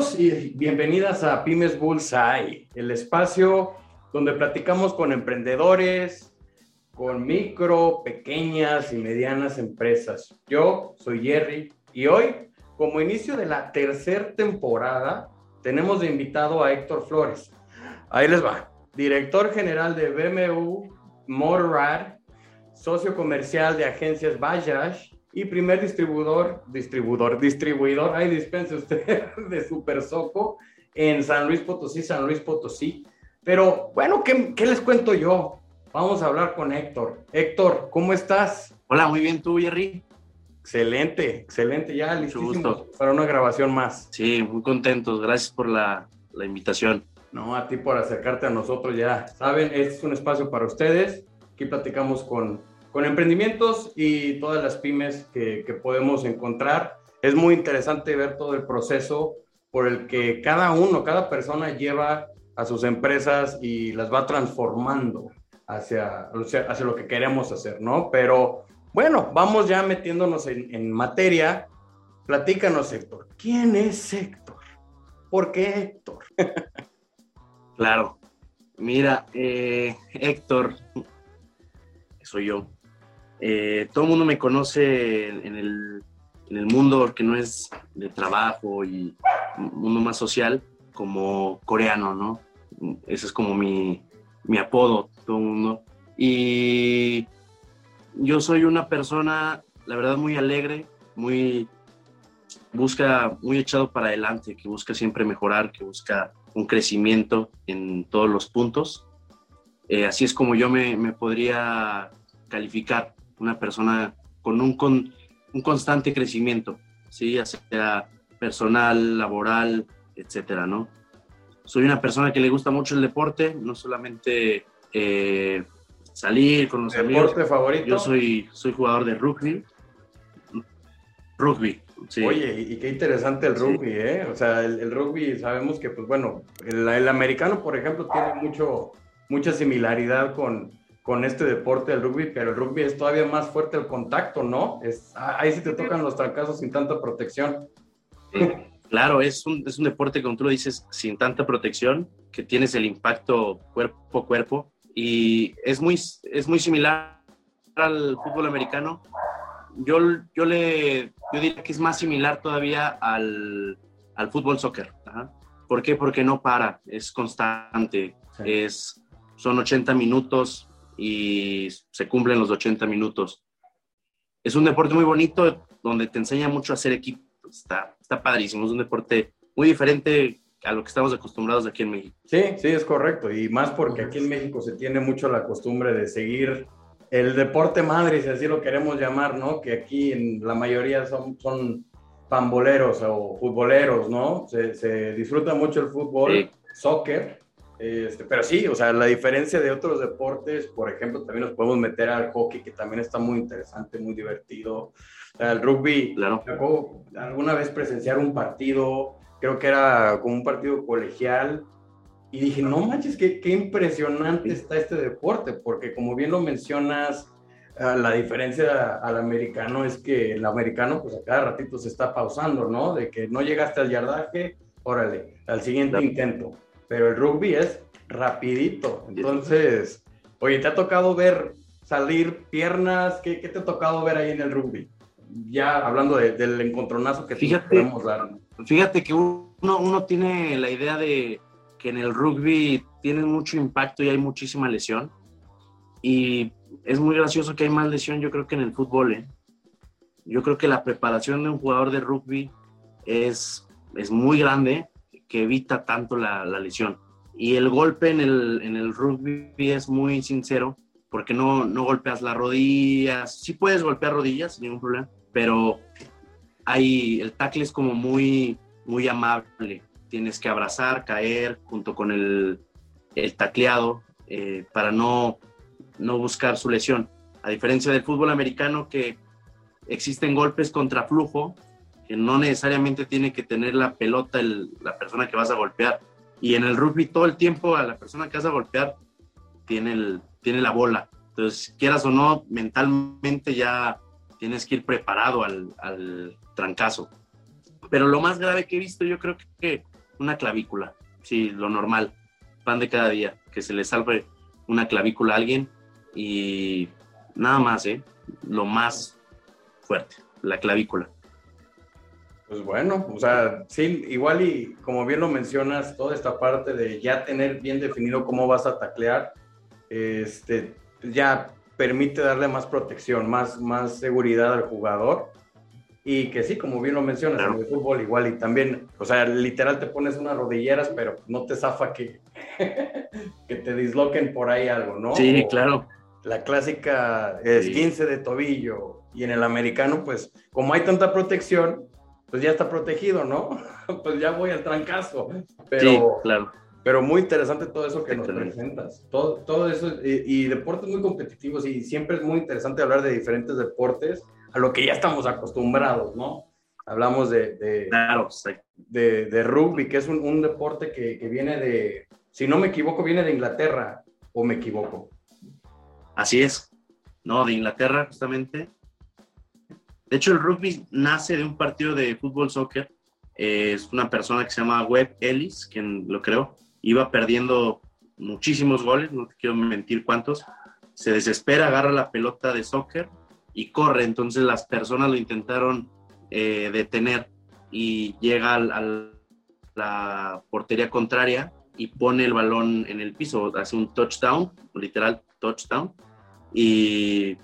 Y bienvenidas a Pymes Bullseye, el espacio donde platicamos con emprendedores, con micro, pequeñas y medianas empresas. Yo soy Jerry y hoy, como inicio de la tercera temporada, tenemos de invitado a Héctor Flores. Ahí les va. Director general de BMW Motorrad, socio comercial de agencias Bajaj y primer distribuidor, distribuidor, distribuidor, ay, dispense usted, de Super Soco en San Luis Potosí, San Luis Potosí. Pero bueno, ¿qué, ¿qué, les cuento yo? Vamos a hablar con Héctor. Héctor, ¿cómo estás? Hola, muy bien, ¿tú, Jerry? Excelente, excelente, ya listo para una grabación más. Sí, muy contentos, gracias por la, la invitación. No, a ti por acercarte a nosotros ya. Saben, este es un espacio para ustedes. Aquí platicamos con con emprendimientos y todas las pymes que, podemos encontrar. Es muy interesante ver todo el proceso por el que cada uno, cada persona lleva a sus empresas y las va transformando hacia, hacia lo que queremos hacer, ¿no? Pero bueno, vamos ya metiéndonos en, en materia. Platícanos, Héctor. ¿Quién es Héctor? ¿Por qué Héctor? claro. Mira, eh, Héctor, soy yo. Eh, todo el mundo me conoce en el, en el, mundo que no es de trabajo y mundo más social como coreano, ¿no? Ese es como mi, mi apodo, todo el mundo. Y yo soy una persona, la verdad, muy alegre, muy busca, muy echado para adelante, que busca siempre mejorar, que busca un crecimiento en todos los puntos. Eh, así es como yo me, me podría calificar una persona con un, con un constante crecimiento, ¿sí? ya sea personal, laboral, etcétera, ¿no? Soy una persona que le gusta mucho el deporte, no solamente eh, salir con los amigos. ¿Deporte favorito? Yo soy, soy jugador de rugby. Rugby, sí. Oye, y qué interesante el rugby, sí. ¿eh? O sea, el, el, rugby sabemos que, pues bueno, el, el, americano, por ejemplo, tiene mucho, mucha similaridad con, con este deporte del rugby, pero el rugby es todavía más fuerte el contacto, ¿no? Es, ahí sí te tocan los trancazos sin tanta protección. Claro, es un, es un deporte, como tú lo dices, sin tanta protección, que tienes el impacto cuerpo a cuerpo y es muy, es muy similar al fútbol americano. Yo, yo, le, yo diría que es más similar todavía al, al fútbol soccer. Ajá. ¿Por qué? Porque no para, es constante, sí. es, son 80 minutos y se cumplen los 80 minutos. Es un deporte muy bonito donde te enseña mucho a hacer equipo. Está, está padrísimo, es un deporte muy diferente a lo que estamos acostumbrados aquí en México. Sí, sí, es correcto. Y más porque aquí en México se tiene mucho la costumbre de seguir el deporte madre, si así lo queremos llamar, ¿no? Que aquí en la mayoría son, son pamboleros o futboleros, ¿no? Se, se disfruta mucho el fútbol, sí. soccer, este, pero sí, o sea, la diferencia de otros deportes, por ejemplo, también nos podemos meter al hockey, que también está muy interesante, muy divertido. El rugby, claro. alguna vez presenciar un partido, creo que era como un partido colegial, y dije, no manches, qué, qué impresionante está este deporte, porque como bien lo mencionas, la diferencia al americano es que el americano, pues a cada ratito se está pausando, ¿no? De que no llegaste al yardaje, órale, al siguiente claro. intento pero el rugby es rapidito. Entonces, oye, ¿te ha tocado ver salir piernas? ¿Qué, qué te ha tocado ver ahí en el rugby? Ya hablando de, del encontronazo que fíjate, podemos dar. Fíjate que uno, uno tiene la idea de que en el rugby tiene mucho impacto y hay muchísima lesión. Y es muy gracioso que hay más lesión, yo creo que en el fútbol. ¿eh? Yo creo que la preparación de un jugador de rugby es, es muy grande que evita tanto la, lesión. Y el golpe en el, en el rugby es muy sincero porque no, no golpeas las rodillas. Sí puedes golpear rodillas sin ningún problema, pero hay, el tackle es como muy, muy amable. Tienes que abrazar, caer junto con el, el tacleado eh, para no, no buscar su lesión. A diferencia del fútbol americano que existen golpes contra flujo, no necesariamente tiene que tener la pelota el, la persona que vas a golpear. Y en el rugby todo el tiempo a la persona que vas a golpear tiene, tiene la bola. Entonces, quieras o no, mentalmente ya tienes que ir preparado al, al trancazo. Pero lo más grave que he visto yo creo que una clavícula, sí, lo normal, pan de cada día, que se le salve una clavícula a alguien y nada más, ¿eh? Lo más fuerte, la clavícula. Pues bueno, o sea, sí, igual y como bien lo mencionas, toda esta parte de ya tener bien definido cómo vas a taclear, este, ya permite darle más protección, más, más seguridad al jugador. Y que sí, como bien lo mencionas, en el fútbol igual y también, o sea, literal te pones unas rodilleras, pero no te zafa que, que te disloquen por ahí algo, ¿no? Sí, claro. La clásica es 15 de tobillo y en el americano, pues como hay tanta protección, pues ya está protegido, ¿no? pues ya voy al trancazo. Pero, sí, claro. Pero muy interesante todo eso que nos presentas. Todo, todo eso y, deportes muy competitivos y siempre es muy interesante hablar de diferentes deportes a lo que ya estamos acostumbrados, ¿no? Hablamos de, de, claro, de, de rugby, que es un, un deporte que, que, viene de, si no me equivoco, viene de Inglaterra, o me equivoco. Así es, no, de Inglaterra justamente. De hecho, el rugby nace de un partido de fútbol soccer. Eh, es una persona que se llama Webb Ellis, quien lo creó. Iba perdiendo muchísimos goles, no te quiero mentir cuántos. Se desespera, agarra la pelota de soccer y corre. Entonces las personas lo intentaron eh, detener y llega a la portería contraria y pone el balón en el piso, hace un touchdown, literal touchdown. Y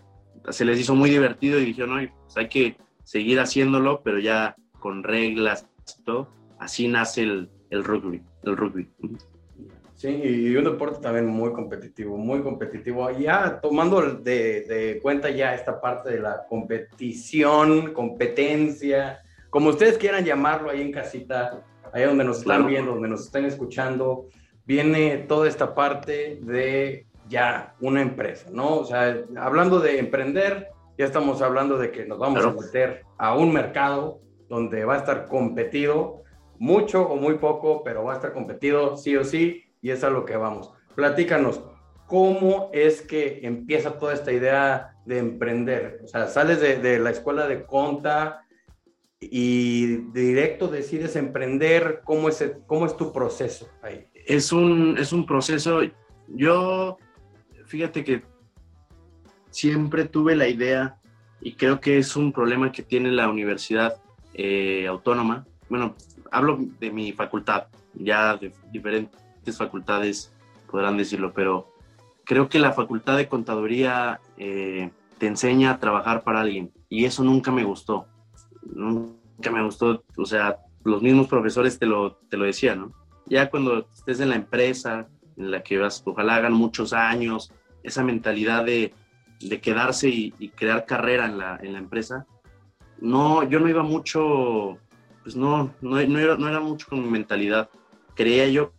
se les hizo muy divertido y dijeron, no, pues hay que seguir haciéndolo, pero ya con reglas y todo. Así nace el, el rugby, el rugby. Sí, y un deporte también muy competitivo, muy competitivo. Ya tomando de, de, cuenta ya esta parte de la competición, competencia, como ustedes quieran llamarlo ahí en casita, ahí donde nos están viendo, donde nos están escuchando, viene toda esta parte de ya una empresa, ¿no? O sea, hablando de emprender, ya estamos hablando de que nos vamos a meter a un mercado donde va a estar competido, mucho o muy poco, pero va a estar competido sí o sí, y es a lo que vamos. Platícanos, ¿cómo es que empieza toda esta idea de emprender? O sea, sales de, de la escuela de Conta y directo decides emprender, ¿cómo es, cómo es tu proceso ahí? Es un, es un proceso, yo fíjate que siempre tuve la idea, y creo que es un problema que tiene la universidad eh, autónoma. Bueno, hablo de mi facultad, ya de diferentes facultades podrán decirlo, pero creo que la facultad de contaduría eh, te enseña a trabajar para alguien, y eso nunca me gustó. Nunca me gustó, o sea, los mismos profesores te lo, te lo decían, ¿no? Ya cuando estés en la empresa, en la que vas, ojalá hagan muchos años, esa mentalidad de, quedarse y, crear carrera en la, empresa. No, yo no iba mucho, pues no, no, era, no era mucho con mi mentalidad. Creía yo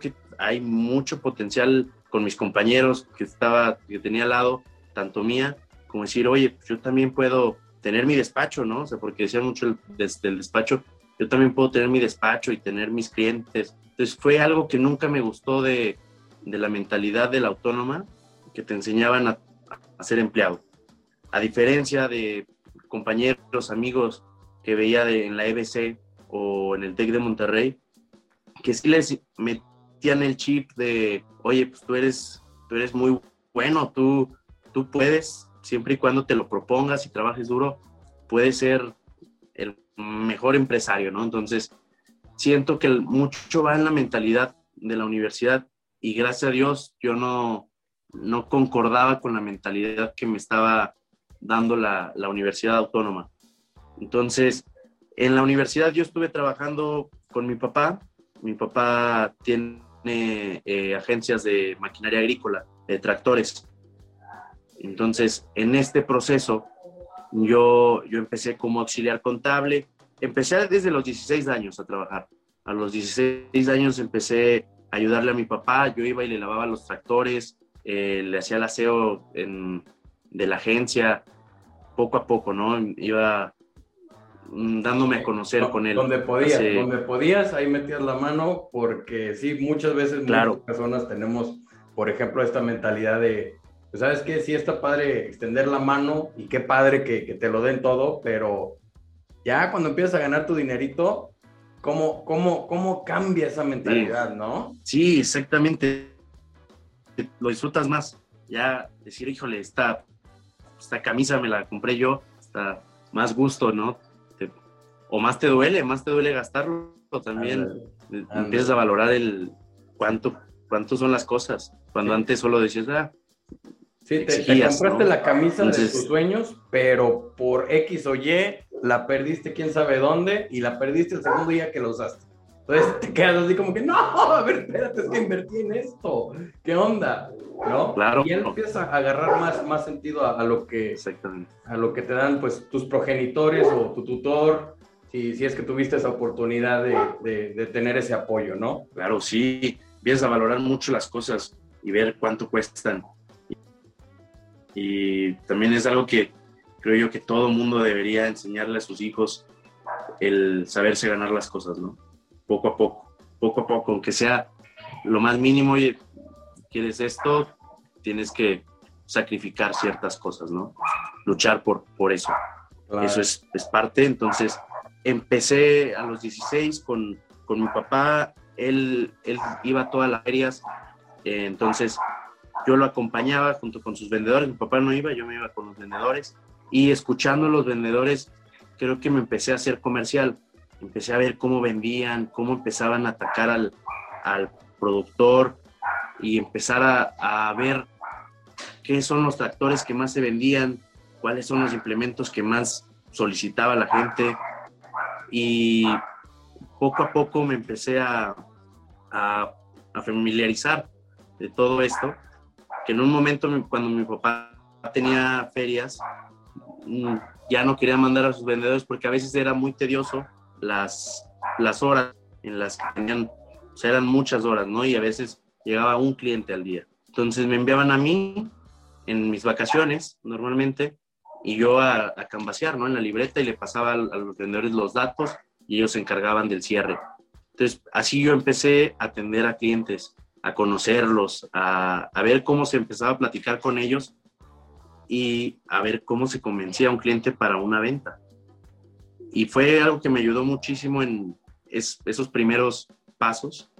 que hay mucho potencial con mis compañeros que estaba, que tenía al lado, tanto mía, como decir, oye, pues yo también puedo tener mi despacho, ¿no? O sea, porque decía mucho desde el despacho, yo también puedo tener mi despacho y tener mis clientes. Entonces fue algo que nunca me gustó de, de la mentalidad de la autónoma, que te enseñaban a, ser empleado. A diferencia de compañeros, amigos que veía en la EBC o en el TEC de Monterrey, que sí les metían el chip de, oye, pues tú eres, tú eres muy bueno, tú, tú puedes, siempre y cuando te lo propongas y trabajes duro, puedes ser el mejor empresario, ¿no? Entonces, siento que mucho va en la mentalidad de la universidad y gracias a Dios yo no, no concordaba con la mentalidad que me estaba dando la, Universidad Autónoma. Entonces, en la universidad yo estuve trabajando con mi papá. Mi papá tiene eh, agencias de maquinaria agrícola, de tractores. Entonces, en este proceso, yo, yo empecé como auxiliar contable. Empecé desde los 16 años a trabajar. A los 16 años empecé a ayudarle a mi papá. Yo iba y le lavaba los tractores, eh, le hacía el aseo de la agencia poco a poco, ¿no? Iba mm, dándome a conocer con él. Donde podías, donde podías, ahí metías la mano, porque sí, muchas veces muchas personas tenemos, por ejemplo, esta mentalidad de, pues, ¿sabes qué? Sí está padre extender la mano y qué padre que, que te lo den todo, pero ya cuando empiezas a ganar tu dinerito, cómo, cómo, cómo cambia esa mentalidad, ¿no? Sí, exactamente. Lo disfrutas más. Ya decir, híjole, esta, esta camisa me la compré yo, está más gusto, ¿no? o más te duele, más te duele gastarlo también. Empiezas a valorar el cuánto, cuánto son las cosas. Cuando antes solo decías, ah, Sí, te, compraste la camisa de tus sueños, pero por X o Y la perdiste quién sabe dónde y la perdiste el segundo día que la usaste. Entonces te quedas así como que, no, a ver, espérate, es que invertí en esto. ¿Qué onda? ¿No? Claro. Y él empieza a agarrar más, más sentido a, lo que, a lo que te dan pues tus progenitores o tu tutor, si, si es que tuviste esa oportunidad de, de, tener ese apoyo, ¿no? Claro, sí. Empiezas a valorar mucho las cosas y ver cuánto cuestan. Y también es algo que creo yo que todo mundo debería enseñarle a sus hijos el saberse ganar las cosas, ¿no? Poco a poco, poco a poco, aunque sea lo más mínimo, oye, quieres esto, tienes que sacrificar ciertas cosas, ¿no? Luchar por, por eso. Eso es, es, parte. Entonces, empecé a los 16 con, con mi papá, él, él iba a todas las ferias, eh, entonces yo lo acompañaba junto con sus vendedores, mi papá no iba, yo me iba con los vendedores. Y escuchando a los vendedores creo que me empecé a hacer comercial, empecé a ver cómo vendían, cómo empezaban a atacar al, al productor y empezar a, a ver qué son los tractores que más se vendían, cuáles son los implementos que más solicitaba la gente. Y poco a poco me empecé a, a, a familiarizar de todo esto que en un momento cuando mi papá tenía ferias, mm, ya no quería mandar a sus vendedores porque a veces era muy tedioso las, las horas en las que tenían, o sea, eran muchas horas, ¿no? Y a veces llegaba un cliente al día. Entonces me enviaban a mí en mis vacaciones, normalmente, y yo a, a cambasear, ¿no? En la libreta y le pasaba a, a los vendedores los datos y ellos se encargaban del cierre. Entonces, así yo empecé a atender a clientes a conocerlos, a, ver cómo se empezaba a platicar con ellos y a ver cómo se convencía a un cliente para una venta. Y fue algo que me ayudó muchísimo en esos primeros pasos.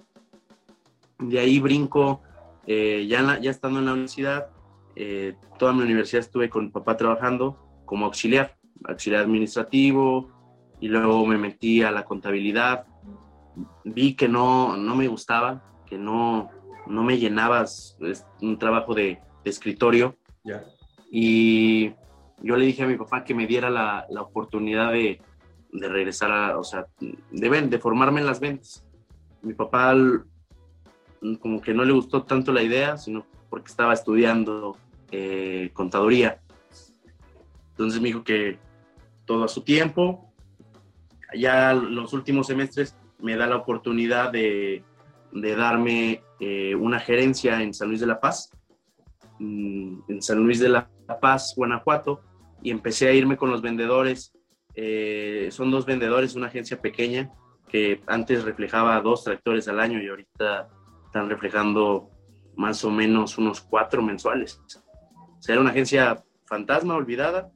De ahí brinco, eh, ya, ya estando en la universidad, eh, toda mi universidad estuve con mi papá trabajando como auxiliar, auxiliar administrativo, y luego me metí a la contabilidad. Vi que no, no me gustaba, no, no me llenabas un trabajo de, escritorio. Y yo le dije a mi papá que me diera la, oportunidad de, regresar a, o sea, de, de formarme en las ventas. Mi papá como que no le gustó tanto la idea, sino porque estaba estudiando eh, contaduría. Entonces me dijo que todo a su tiempo. Ya los últimos semestres me da la oportunidad de, de darme eh, una gerencia en San Luis de la Paz, mm, en San Luis de la Paz, Guanajuato, y empecé a irme con los vendedores. Eh, son dos vendedores, una agencia pequeña que antes reflejaba dos tractores al año y ahorita están reflejando más o menos unos cuatro mensuales. O sea, era una agencia fantasma, olvidada,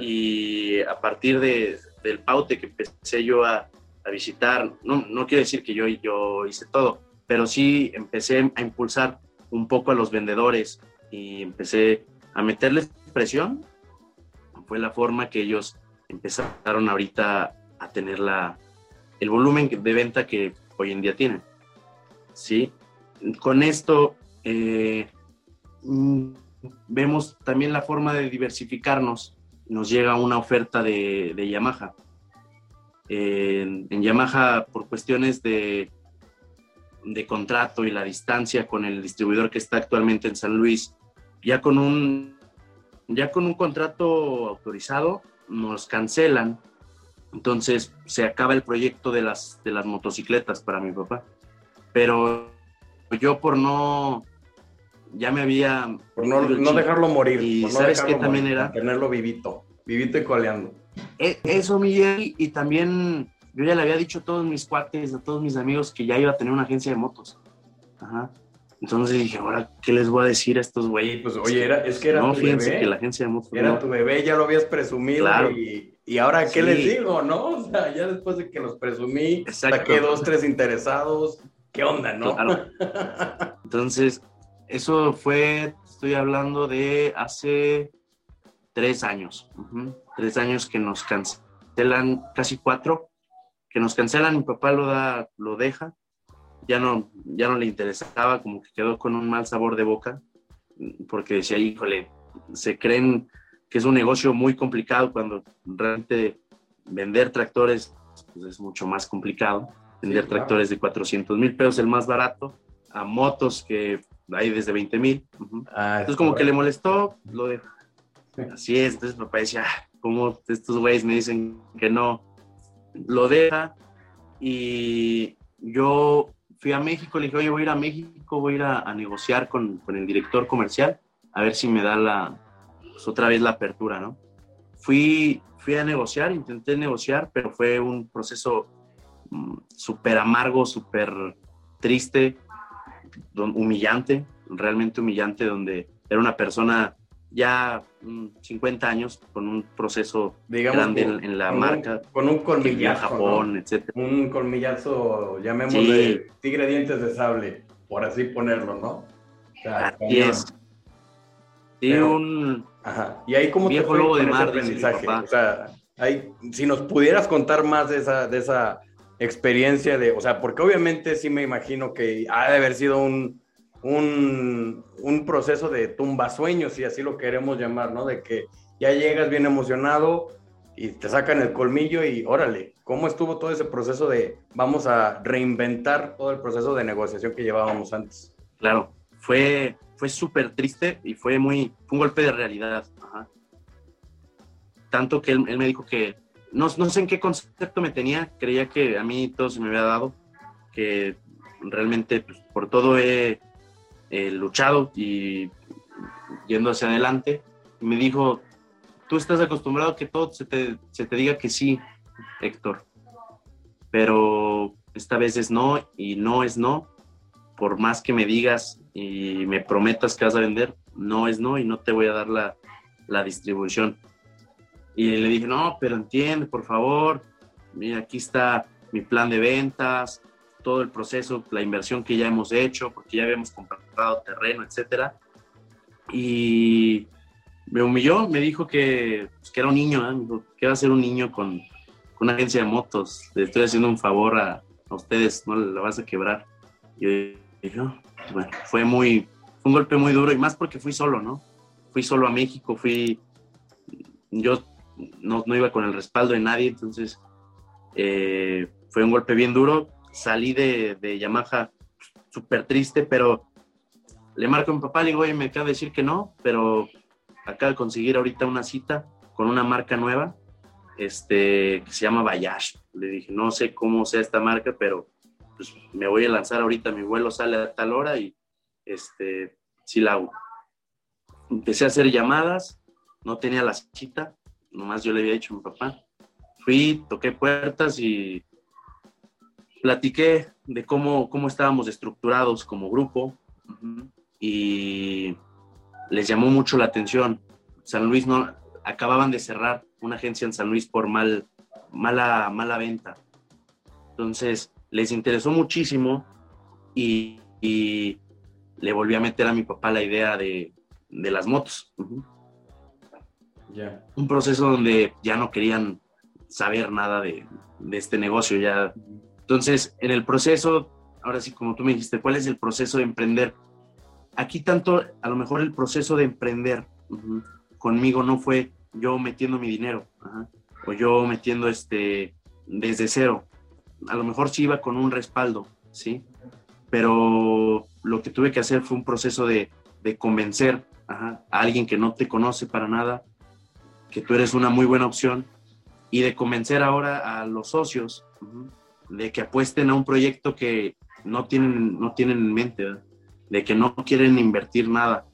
y a partir de, del paute que empecé yo a, a visitar, no, no quiero decir que yo, yo hice todo, pero sí empecé a impulsar un poco a los vendedores y empecé a meterles presión. Fue la forma que ellos empezaron ahorita a tener la, el volumen de venta que hoy en día tienen. ¿Sí? Con esto eh, mm, vemos también la forma de diversificarnos. Nos llega una oferta de, Yamaha. en Yamaha, por cuestiones de de contrato y la distancia con el distribuidor que está actualmente en San Luis, ya con un, ya con un contrato autorizado, nos cancelan. Entonces se acaba el proyecto de las, de las motocicletas para mi papá. Pero yo por no, ya me había... Por no, dejarlo morir. Y sabes que también era... Tenerlo vivito, vivito y coleando. E, eso, Miguel, y también yo ya le había dicho a todos mis cuates, a todos mis amigos que ya iba a tener una agencia de motos. Entonces dije, ahora, ¿qué les voy a decir a estos güeyes? Pues oye, era, es que era no, tu fíjense bebé. que la agencia de motos. Era no. tu bebé, ya lo habías presumido. Claro. Y, y ahora, ¿qué Sí. les digo, no? O sea, ya después de que los presumí, Exacto. saqué dos, tres interesados. ¿Qué onda, no? Claro. Entonces, eso fue, estoy hablando de hace tres años. Tres años que nos cancelan, casi cuatro, que nos cancelan, mi papá lo da, lo deja. Ya no, ya no le interesaba, como que quedó con un mal sabor de boca, porque decía, híjole, se creen que es un negocio muy complicado cuando realmente vender tractores pues, es mucho más complicado. Vender claro. tractores de 400 mil pesos, el más barato, a motos que hay desde 20 mil. Ujú. Ah, Entonces como que le molestó, lo dejó. Así es, entonces papá decía, "Ah, ¿cómo estos güeyes me dicen que no? Lo deja y yo fui a México, le dije, oye, voy a ir a México, voy a ir a, negociar con, con el director comercial, a ver si me da la, pues, otra vez la apertura, ¿no? Fui, fui a negociar, intenté negociar, pero fue un proceso mm, súper amargo, súper triste, humillante, realmente humillante, donde era una persona ya mm, 50 años con un proceso Digamos, grande con- en, en la con un- marca, con un vivía en colmillazo. Japón, ¿no? etcétera. Un colmillazo, llamémosle tigre dientes de sable, por así ponerlo, ¿no? O sea, Así es. Sí, Pero- un, Ajá. Y ahí cómo Viejo fue lobo con de mar, aprendizaje? O sea, ahí, si nos pudieras contar más de esa, de esa experiencia de, o sea, porque obviamente sí me imagino que ha de haber sido un, un, un proceso de tumbasueños, si así lo queremos llamar, ¿no? De que ya llegas bien emocionado y te sacan el colmillo y órale, ¿cómo estuvo todo ese proceso de vamos a reinventar todo el proceso de negociación que llevábamos antes? claro, fue, fue súper triste y fue muy, fue un golpe de realidad. Tanto que él, él me dijo que, no, no sé en qué concepto me tenía, creía que a mí todo se me había dado, que realmente pues, por todo he, he luchado y yendo hacia adelante. Me dijo, tú estás acostumbrado a que todo se te, se te diga que sí, Héctor, pero esta vez es no y no es no. Por más que me digas y me prometas que vas a vender, no es no y no te voy a dar la, la distribución. Y le dije, no, pero entiende, por favor, mira, aquí está mi plan de ventas, todo el proceso, la inversión que ya hemos hecho, porque ya habíamos comprado terreno, etcétera. Y me humilló, me dijo que, pues, que era un niño, ¿eh? Me dijo, ¿qué va a hacer un niño con, con una agencia de motos? Le estoy haciendo un favor a, a ustedes, no la vas a quebrar. Y yo dije, "No". bueno, fue muy, fue un golpe muy duro y más porque fui solo, ¿no? Fui solo a México, fui, yo no, no iba con el respaldo de nadie, entonces eh, fue un golpe bien duro. Salí de, de Yamaha súper triste, pero le marco a mi papá, le digo, oye, me acaba de decir que no, pero acabo de conseguir ahorita una cita con una marca nueva, este, que se llama Bayash. Le dije, no sé cómo sea esta marca, pero pues me voy a lanzar ahorita, mi vuelo sale a tal hora y este, sí la hago. Empecé a hacer llamadas, no tenía la cita, nomás yo le había dicho a mi papá. Fui, toqué puertas y platiqué de cómo, cómo estábamos estructurados como grupo y les llamó mucho la atención. San Luis no acababan de cerrar una agencia en San Luis por mal, mala, mala venta. Entonces les interesó muchísimo y, y le volví a meter a mi papá la idea de, de las motos. Un proceso donde ya no querían saber nada de, de este negocio. Ya. Entonces, en el proceso, ahora sí, como tú me dijiste, ¿cuál es el proceso de emprender? Aquí tanto, a lo mejor el proceso de emprender ujú, conmigo no fue yo metiendo mi dinero o yo metiendo este desde cero. A lo mejor sí iba con un respaldo, ¿sí? Pero lo que tuve que hacer fue un proceso de, de convencer a alguien que no te conoce para nada, que tú eres una muy buena opción y de convencer ahora a los socios ujú, de que apuesten a un proyecto que no tienen, no tienen en mente, de que no quieren invertir nada.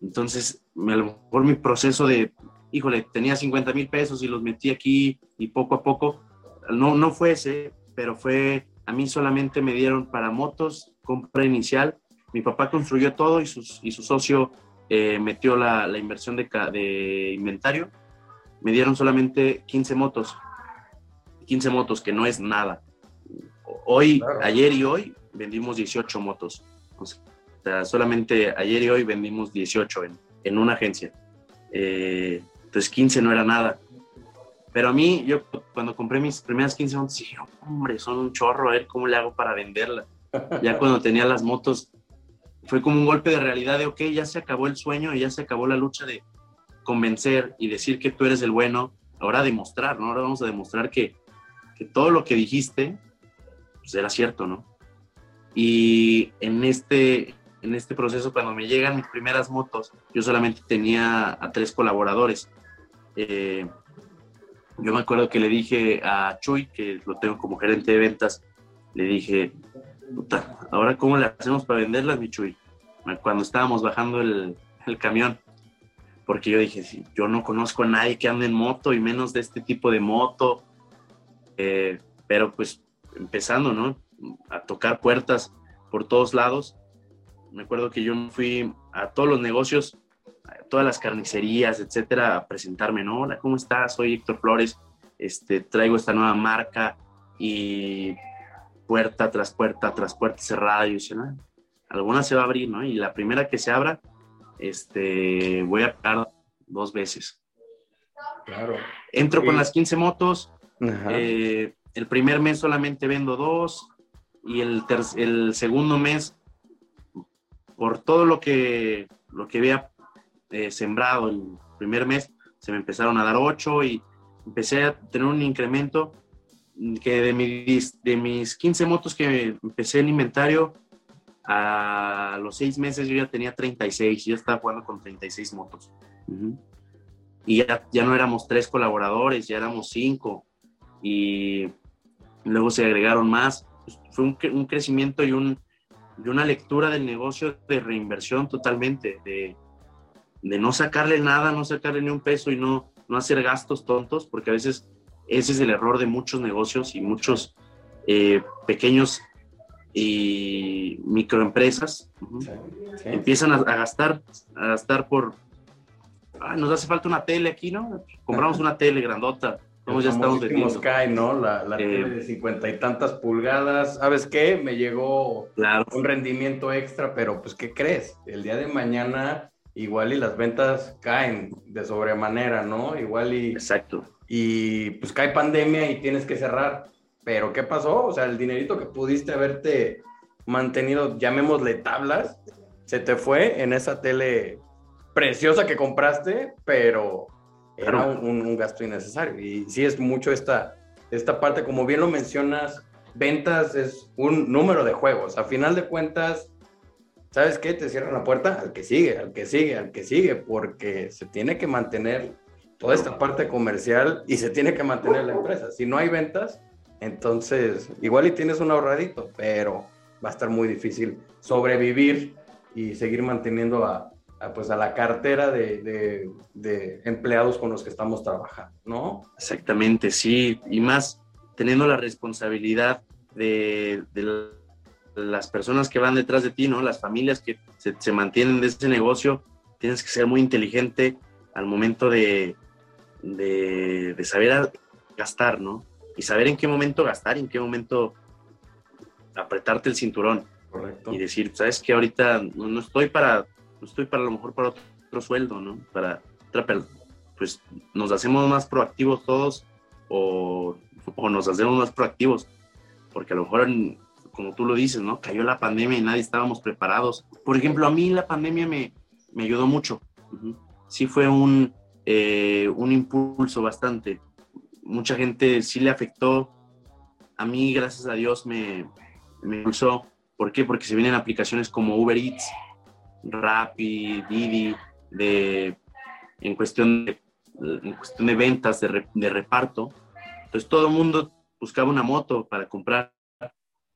Entonces, a lo mejor mi proceso de, híjole, tenía 50 mil pesos y los metí aquí y poco a poco, no, no fue ese, pero fue, a mí solamente me dieron para motos, compra inicial mi papá construyó todo y, sus, y su socio eh, metió la, la inversión de, de, inventario. Me dieron solamente 15 motos. 15 motos, que no es nada. Hoy, ayer y hoy, vendimos 18 motos. O sea, solamente ayer y hoy vendimos 18 en, en una agencia. Eh, entonces 15 no era nada. Pero a mí, yo cuando compré mis primeras 15 motos, dije, hombre, son un chorro, a ver cómo le hago para venderla. Ya cuando tenía las motos, fue como un golpe de realidad de, ok, ya se acabó el sueño y ya se acabó la lucha de convencer y decir que tú eres el bueno. Ahora demostrar, ¿no? Ahora vamos a demostrar que, todo lo que dijiste pues era cierto, ¿no? Y en este, en este proceso, cuando me llegan mis primeras motos, yo solamente tenía a tres colaboradores. Eh, yo me acuerdo que le dije a Chuy, que lo tengo como gerente de ventas, le dije, puta, ahora cómo le hacemos para venderlas, mi Chuy, cuando estábamos bajando el, camión. Porque yo dije, yo no conozco a nadie que ande en moto y menos de este tipo de moto. Eh, pero pues empezando, ¿no? A tocar puertas por todos lados. Me acuerdo que yo fui a todos los negocios, a todas las carnicerías, etcétera, a presentarme, ¿no? Hola, ¿cómo estás? Soy Héctor Flores, este, traigo esta nueva marca y puerta tras puerta tras puerta cerrada. Y yo decía, alguna se va a abrir, ¿no? Y la primera que se abra, este, voy a pagar dos veces. Claro. Entro con las 15 motos, eh, el primer mes solamente vendo dos y el, el segundo mes, por todo lo que, lo que había eh, sembrado el primer mes, se me empezaron a dar ocho y empecé a tener un incremento que de mis, de mis 15 motos que empecé en inventario, a los seis meses yo ya tenía 36, ya estaba jugando con 36 motos. Y ya, ya no éramos tres colaboradores, ya éramos cinco. Y luego se agregaron más. Pues, fue un, un crecimiento y, un, y, una lectura del negocio de reinversión totalmente, de, de, no sacarle nada, no sacarle ni un peso y no, no hacer gastos tontos, porque a veces ese es el error de muchos negocios y muchos eh, pequeños y microempresas. Empiezan a, a, gastar, a gastar por, ah, nos hace falta una tele aquí, ¿no? Compramos una tele grandota ya estamos Sky, ¿no? La, la tele de cincuenta y tantas pulgadas. ¿Sabes qué? Me llegó un rendimiento extra, pero pues, ¿qué crees? El día de mañana igual y las ventas caen de sobremanera, ¿no? Igual y... Exacto. Y pues cae pandemia y tienes que cerrar. Pero ¿qué pasó? O sea, el dinerito que pudiste haberte mantenido, llamémosle tablas, se te fue en esa tele preciosa que compraste, pero era un, gasto innecesario. Y sí es mucho esta, esta parte, como bien lo mencionas, ventas es un número de juegos. A final de cuentas, ¿sabes qué? Te cierran la puerta al que sigue, al que sigue, al que sigue, porque se tiene que mantener toda esta parte comercial y se tiene que mantener la empresa. Si no hay ventas, entonces igual y tienes un ahorradito, pero va a estar muy difícil sobrevivir y seguir manteniendo a, pues a la cartera de, empleados con los que estamos trabajando, ¿no? Exactamente, sí, y más teniendo la responsabilidad de, las personas que van detrás de ti, ¿no? Las familias que se, mantienen de ese negocio, tienes que ser muy inteligente al momento de, de, saber gastar, ¿no? Y saber en qué momento gastar, en qué momento apretarte el cinturón. Correcto. Y decir, sabes que ahorita no estoy para estoy para lo mejor para otro, sueldo, ¿no? Para pues nos hacemos más proactivos todos o, o, nos hacemos más proactivos, porque a lo mejor, como tú lo dices, ¿no? Cayó la pandemia y nadie estábamos preparados. Por ejemplo, a mí la pandemia me, me ayudó mucho. Sí fue un, eh, un impulso bastante. Mucha gente sí le afectó. A mí, gracias a Dios, me, me impulsó. ¿Por qué? Porque se vienen aplicaciones como Uber Eats, Rappi, Didi, de, en, cuestión de, en cuestión de ventas, de, de reparto. Entonces todo el mundo buscaba una moto para comprar.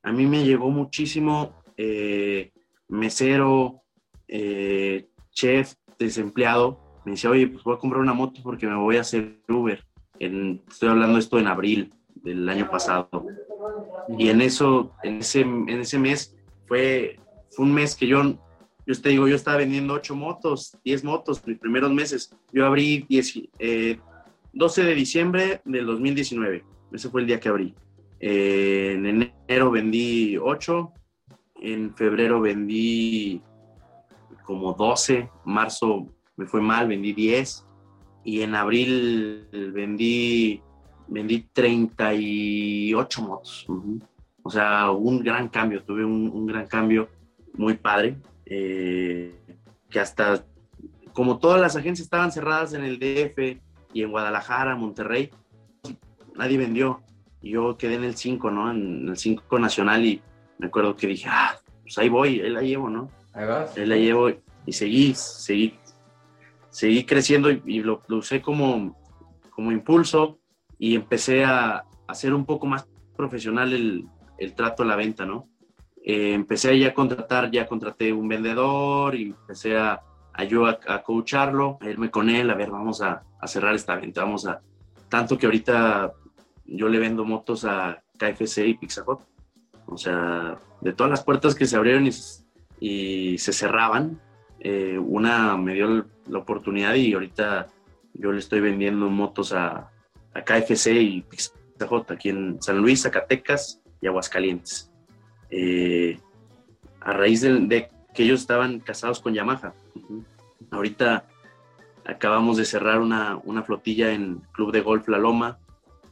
A mí me llegó muchísimo eh, mesero, eh, chef, desempleado. Me decía, oye, pues voy a comprar una moto porque me voy a hacer Uber. Estoy hablando esto en abril del año pasado. Y en eso, en ese, en ese mes, fue fue un mes que yo, yo te digo, yo estaba vendiendo 8 motos, 10 motos, mis primeros meses. Yo abrí 10, 12 de diciembre del 2019, ese fue el día que abrí. en enero vendí 8, en febrero vendí como 12, marzo me fue mal, vendí 10 y en abril vendí, vendí 38 motos. O sea, un gran cambio, tuve un, gran cambio muy padre, eh, que hasta como todas las agencias estaban cerradas en el DF y en Guadalajara, Monterrey, nadie vendió. Yo quedé en el 5, ¿no? En el 5 nacional y me acuerdo que dije, ah, pues ahí voy, ahí la llevo, ¿no? Ahí vas. Ahí la llevo y seguí, seguí, seguí creciendo y, lo, usé como, como impulso y empecé a hacer un poco más profesional el, el trato a la venta, ¿no? Eh, empecé ya a contratar, ya contraté un vendedor y empecé a, a yo a, a, coacharlo, a irme con él, a ver, vamos a, a, cerrar esta venta, vamos a, tanto que ahorita yo le vendo motos a KFC y Pizza Hut, o sea, de todas las puertas que se abrieron y, y se cerraban, eh, una me dio la oportunidad y ahorita yo le estoy vendiendo motos a, a KFC y Pizza aquí en San Luis, Zacatecas y Aguascalientes. Eh, a raíz de, que ellos estaban casados con Yamaha. Ahorita acabamos de cerrar una, flotilla en Club de Golf La Loma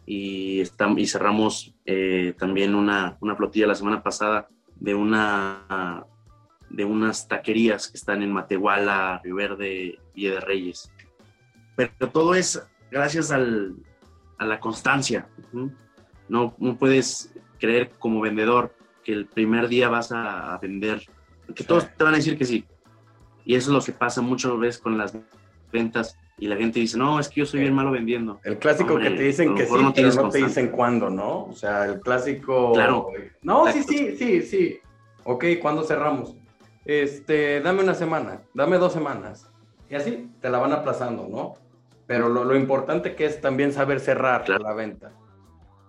y, cerramos eh, también una, flotilla la semana pasada de una de unas taquerías que están en Matehuala, Río Verde, Villa de Reyes. Pero todo es gracias al, a la constancia. No puedes creer como vendedor que el primer día vas a vender, que todos te van a decir que sí. Y eso es lo que pasa muchas veces con las ventas y la gente dice, no, es que yo soy bien malo vendiendo. El clásico que te dicen que sí, no pero no te dicen cuándo, ¿no? O sea, el clásico... Claro. No, sí, sí, sí, sí. Ok, ¿cuándo cerramos? este, dame una semana, dame dos semanas. Y así te la van aplazando, ¿no? Pero lo, importante que es también saber cerrar la venta.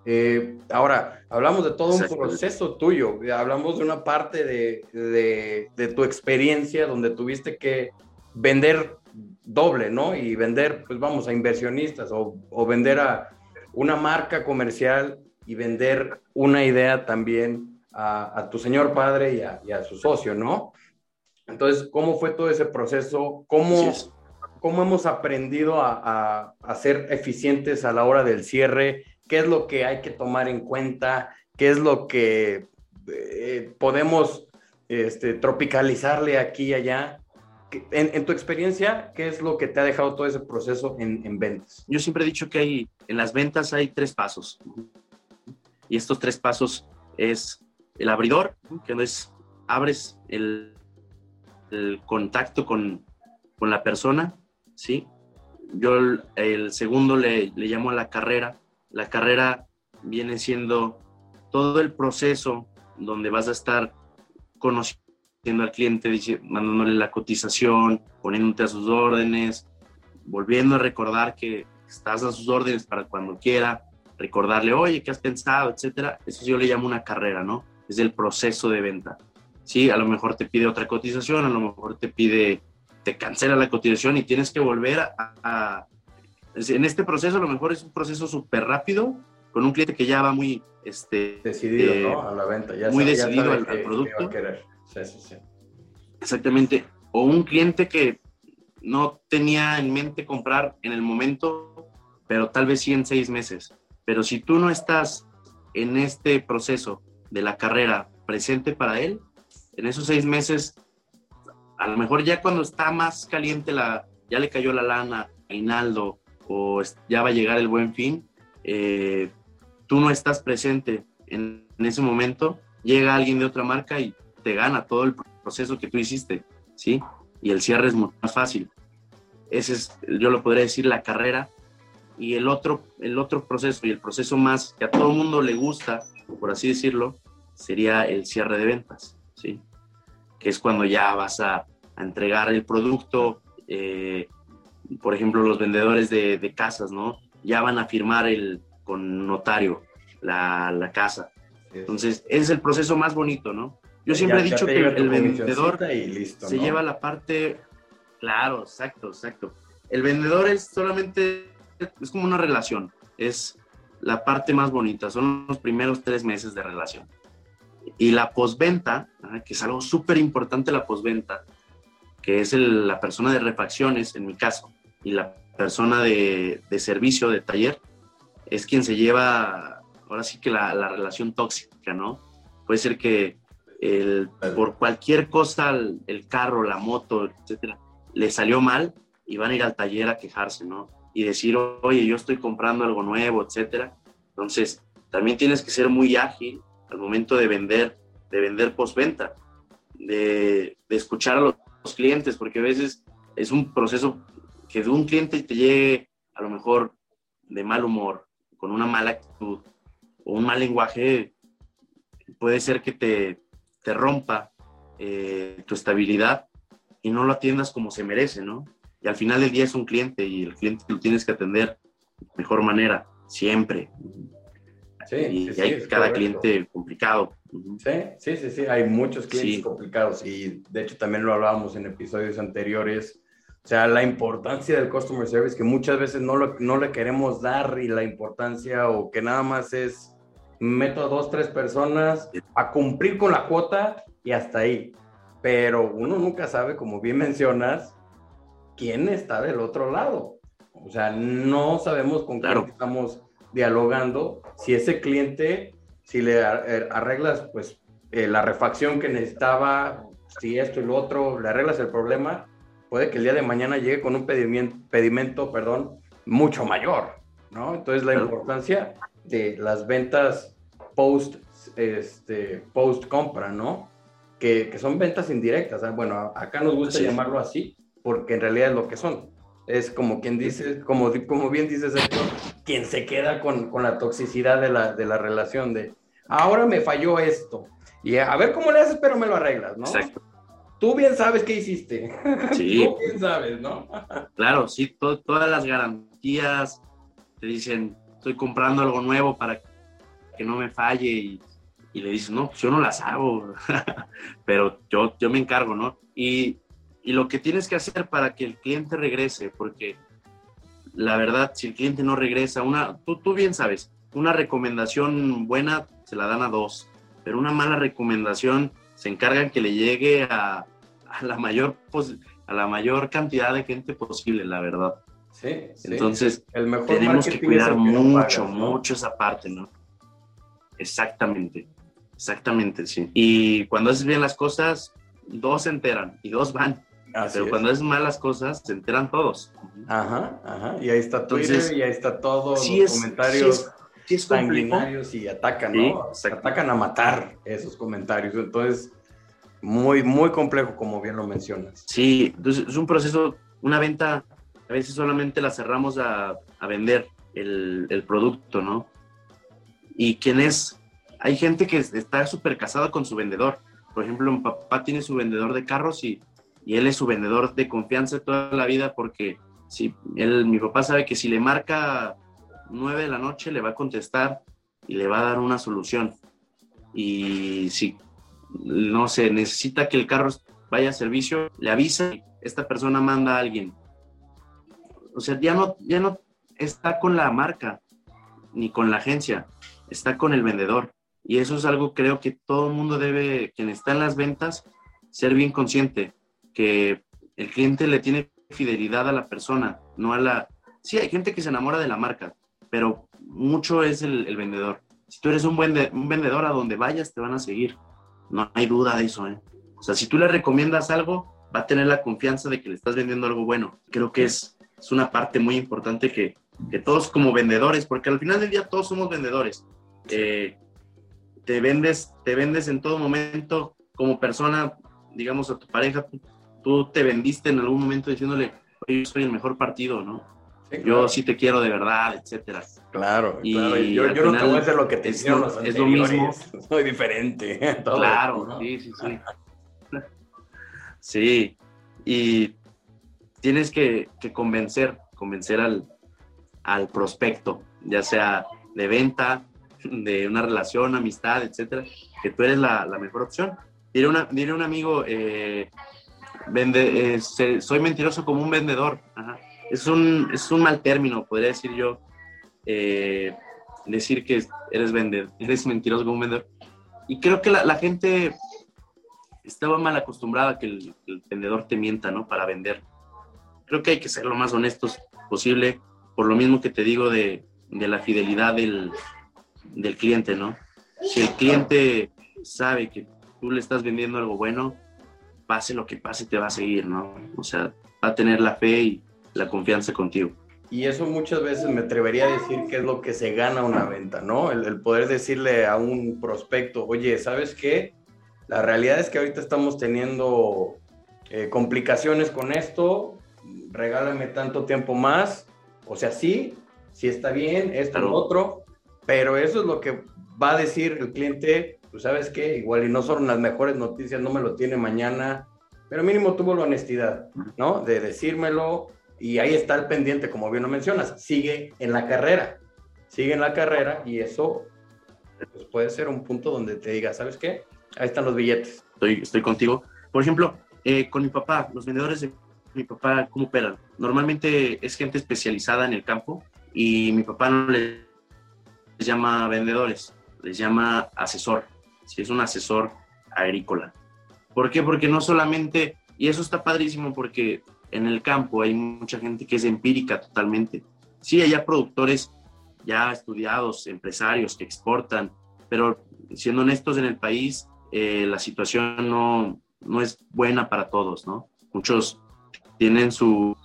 Eh, ahora, hablamos de todo un proceso tuyo, hablamos de una parte de, de, tu experiencia donde tuviste que vender doble, ¿no? Y vender, pues vamos, a inversionistas o, o vender a una marca comercial y vender una idea también a, a tu señor padre y a, y a, su socio, ¿no? Entonces, ¿cómo fue todo ese proceso? ¿Cómo, cómo hemos aprendido a, a, ser eficientes a la hora del cierre? ¿Qué es lo que hay que tomar en cuenta? ¿Qué es lo que eh, podemos este, tropicalizarle aquí y allá? En, en, tu experiencia, ¿qué es lo que te ha dejado todo ese proceso en, en, ventas? Yo siempre he dicho que hay, en las ventas hay tres pasos. Y estos tres pasos es el abridor, que no es abres el, el contacto con, con, la persona, ¿sí? Yo el, segundo le, le, llamo a la carrera. La carrera viene siendo todo el proceso donde vas a estar conociendo al cliente, mandándole la cotización, poniéndote a sus órdenes, volviendo a recordar que estás a sus órdenes para cuando quiera, recordarle, oye, ¿qué has pensado? Etcétera. Eso yo le llamo una carrera, ¿no? Es el proceso de venta. Sí, a lo mejor te pide otra cotización, a lo mejor te pide, te cancela la cotización y tienes que volver a... en este proceso a lo mejor es un proceso súper rápido, con un cliente que ya va muy... Este, decidido, ¿no? Eh, a la venta. Ya muy decidido al, producto. Sí, sí, sí. Exactamente. O un cliente que no tenía en mente comprar en el momento, pero tal vez sí en seis meses. Pero si tú no estás en este proceso de la carrera presente para él, en esos seis meses, a lo mejor ya cuando está más caliente, la, ya le cayó la lana a Inaldo o ya va a llegar el buen fin, eh, tú no estás presente en, ese momento, llega alguien de otra marca y te gana todo el proceso que tú hiciste, ¿sí? Y el cierre es mucho más fácil. Ese es, yo lo podría decir, la carrera. Y el otro, el otro proceso y el proceso más que a todo el mundo le gusta, por así decirlo, sería el cierre de ventas. ¿sí? Que es cuando ya vas a, entregar el producto, eh, por ejemplo, los vendedores de, casas, ¿no? Ya van a firmar el, con notario la, casa. Entonces, ese es el proceso más bonito, ¿no? Yo siempre he dicho que el vendedor se lleva la parte, claro, exacto, exacto. El vendedor es solamente, es como una relación, es la parte más bonita, son los primeros tres meses de relación. Y la postventa, que es algo súper importante la postventa, que es la persona de refacciones, en mi caso, y la persona de, servicio, de taller, es quien se lleva, ahora sí que la, relación tóxica, ¿no? Puede ser que el, por cualquier cosa, el, carro, la moto, etcétera, le salió mal y van a ir al taller a quejarse, ¿no? Y decir, oye, yo estoy comprando algo nuevo, etcétera. Entonces, también tienes que ser muy ágil al momento de vender, de vender postventa, de, de escuchar a los, clientes, porque a veces es un proceso que de un cliente te llegue a lo mejor de mal humor, con una mala actitud o un mal lenguaje, puede ser que te, te rompa eh, tu estabilidad y no lo atiendas como se merece, ¿no? Y al final del día es un cliente y el cliente lo tienes que atender de mejor manera, siempre. Sí, y hay cada cliente complicado. Sí, sí, sí, sí, hay muchos clientes complicados y de hecho también lo hablábamos en episodios anteriores. O sea, la importancia del customer service que muchas veces no, lo, no le queremos dar y la importancia o que nada más es meto a dos, tres personas a cumplir con la cuota y hasta ahí. Pero uno nunca sabe, como bien mencionas, quién está del otro lado. O sea, no sabemos con quién estamos dialogando. Si ese cliente, si le eh, arreglas pues eh, la refacción que necesitaba, si esto y lo otro, le arreglas el problema, puede que el día de mañana llegue con un pedimento, pedimento perdón, mucho mayor, ¿no? Entonces la importancia de las ventas post, este, post compra, ¿no? Que, que son ventas indirectas. ¿eh? Bueno, acá nos gusta llamarlo así, porque en realidad es lo que son. Es como quien dice, como, como bien dice Sergio, quien se queda con, con la toxicidad de la, de la relación de, ahora me falló esto, y a ver cómo le haces, pero me lo arreglas, ¿no? Exacto. Tú bien sabes qué hiciste. Sí. Tú bien sabes, ¿no? claro, sí, todas las garantías te dicen, estoy comprando algo nuevo para que no me falle y, y le dices, no, pues yo no las hago, pero yo, yo me encargo, ¿no? Y y lo que tienes que hacer para que el cliente regrese, porque la verdad, si el cliente no regresa, una, tú, tú bien sabes, una recomendación buena se la dan a dos, pero una mala recomendación se encargan que le llegue a, a la mayor a la mayor cantidad de gente posible, la verdad. Sí, Entonces, el mejor tenemos que cuidar mucho, mucho esa parte, ¿no? Exactamente, exactamente, sí. Y cuando haces bien las cosas, dos se enteran y dos van. Pero cuando es malas cosas, se enteran todos. Ajá, ajá. Y ahí está Twitter, y ahí está todo, los comentarios sanguinarios y atacan, ¿no? atacan a matar esos comentarios. Entonces, muy, muy complejo, como bien lo mencionas. Sí, entonces es un proceso, una venta, a veces solamente la cerramos a, a vender el, el, producto, ¿no? Y quién es, hay gente que está súper casada con su vendedor. Por ejemplo, mi papá tiene su vendedor de carros y y él es su vendedor de confianza toda la vida porque si él, mi papá sabe que si le marca 9 de la noche le va a contestar y le va a dar una solución. Y si, no sé, necesita que el carro vaya a servicio, le avisa, esta persona manda a alguien. O sea, ya no, ya no está con la marca ni con la agencia, está con el vendedor. Y eso es algo creo que todo el mundo debe, quien está en las ventas, ser bien consciente que el cliente le tiene fidelidad a la persona, no a la... Sí, hay gente que se enamora de la marca, pero mucho es el, vendedor. Si tú eres un, buen un vendedor, a donde vayas te van a seguir. No hay duda de eso, ¿eh? O sea, si tú le recomiendas algo, va a tener la confianza de que le estás vendiendo algo bueno. Creo que es, es una parte muy importante que, que todos como vendedores, porque al final del día todos somos vendedores. Eh, te vendes, te vendes en todo momento como persona, digamos, a tu pareja, tú te vendiste en algún momento diciéndole, oye, yo soy el mejor partido, ¿no? Yo sí te quiero de verdad, etcétera. Claro, y claro. Yo, yo no te voy a hacer lo que te hicieron los Es lo mismo. Soy diferente. claro, sí, sí, sí. sí, y tienes que, que convencer, convencer al, al prospecto, ya sea de venta, de una relación, amistad, etcétera, que tú eres la, la mejor opción. Diré, una, diré un amigo, eh, vende, eh, soy mentiroso como un vendedor. Es, un, es un mal término, podría decir yo, eh, decir que eres, vender, eres mentiroso como vendedor. Y creo que la, la gente estaba mal acostumbrada a que el, vendedor te mienta, ¿no? Para vender. Creo que hay que ser lo más honestos posible, por lo mismo que te digo de, de la fidelidad del, del cliente, ¿no? Si el cliente sabe que tú le estás vendiendo algo bueno, pase lo que pase, te va a seguir, ¿no? O sea, va a tener la fe y la confianza contigo. Y eso muchas veces me atrevería a decir que es lo que se gana una venta, ¿no? El, poder decirle a un prospecto, oye, ¿sabes qué? La realidad es que ahorita estamos teniendo eh, complicaciones con esto, regálame tanto tiempo más, o sea, sí, sí está bien, esto, lo otro, pero eso es lo que va a decir el cliente tú sabes qué, igual y no son las mejores noticias, no me lo tiene mañana, pero mínimo tuvo la honestidad, ¿no? De decírmelo y ahí está el pendiente, como bien lo mencionas, sigue en la carrera, sigue en la carrera y eso pues, puede ser un punto donde te diga, ¿sabes qué? Ahí están los billetes. Estoy, estoy contigo. Por ejemplo, eh, con mi papá, los vendedores de mi papá, ¿cómo operan? Normalmente es gente especializada en el campo y mi papá no les llama vendedores, les llama asesor si es un asesor agrícola. ¿Por qué? Porque no solamente, y eso está padrísimo porque en el campo hay mucha gente que es empírica totalmente. Sí, hay productores ya estudiados, empresarios que exportan, pero siendo honestos en el país, eh, la situación no, no es buena para todos, ¿no? Muchos tienen su,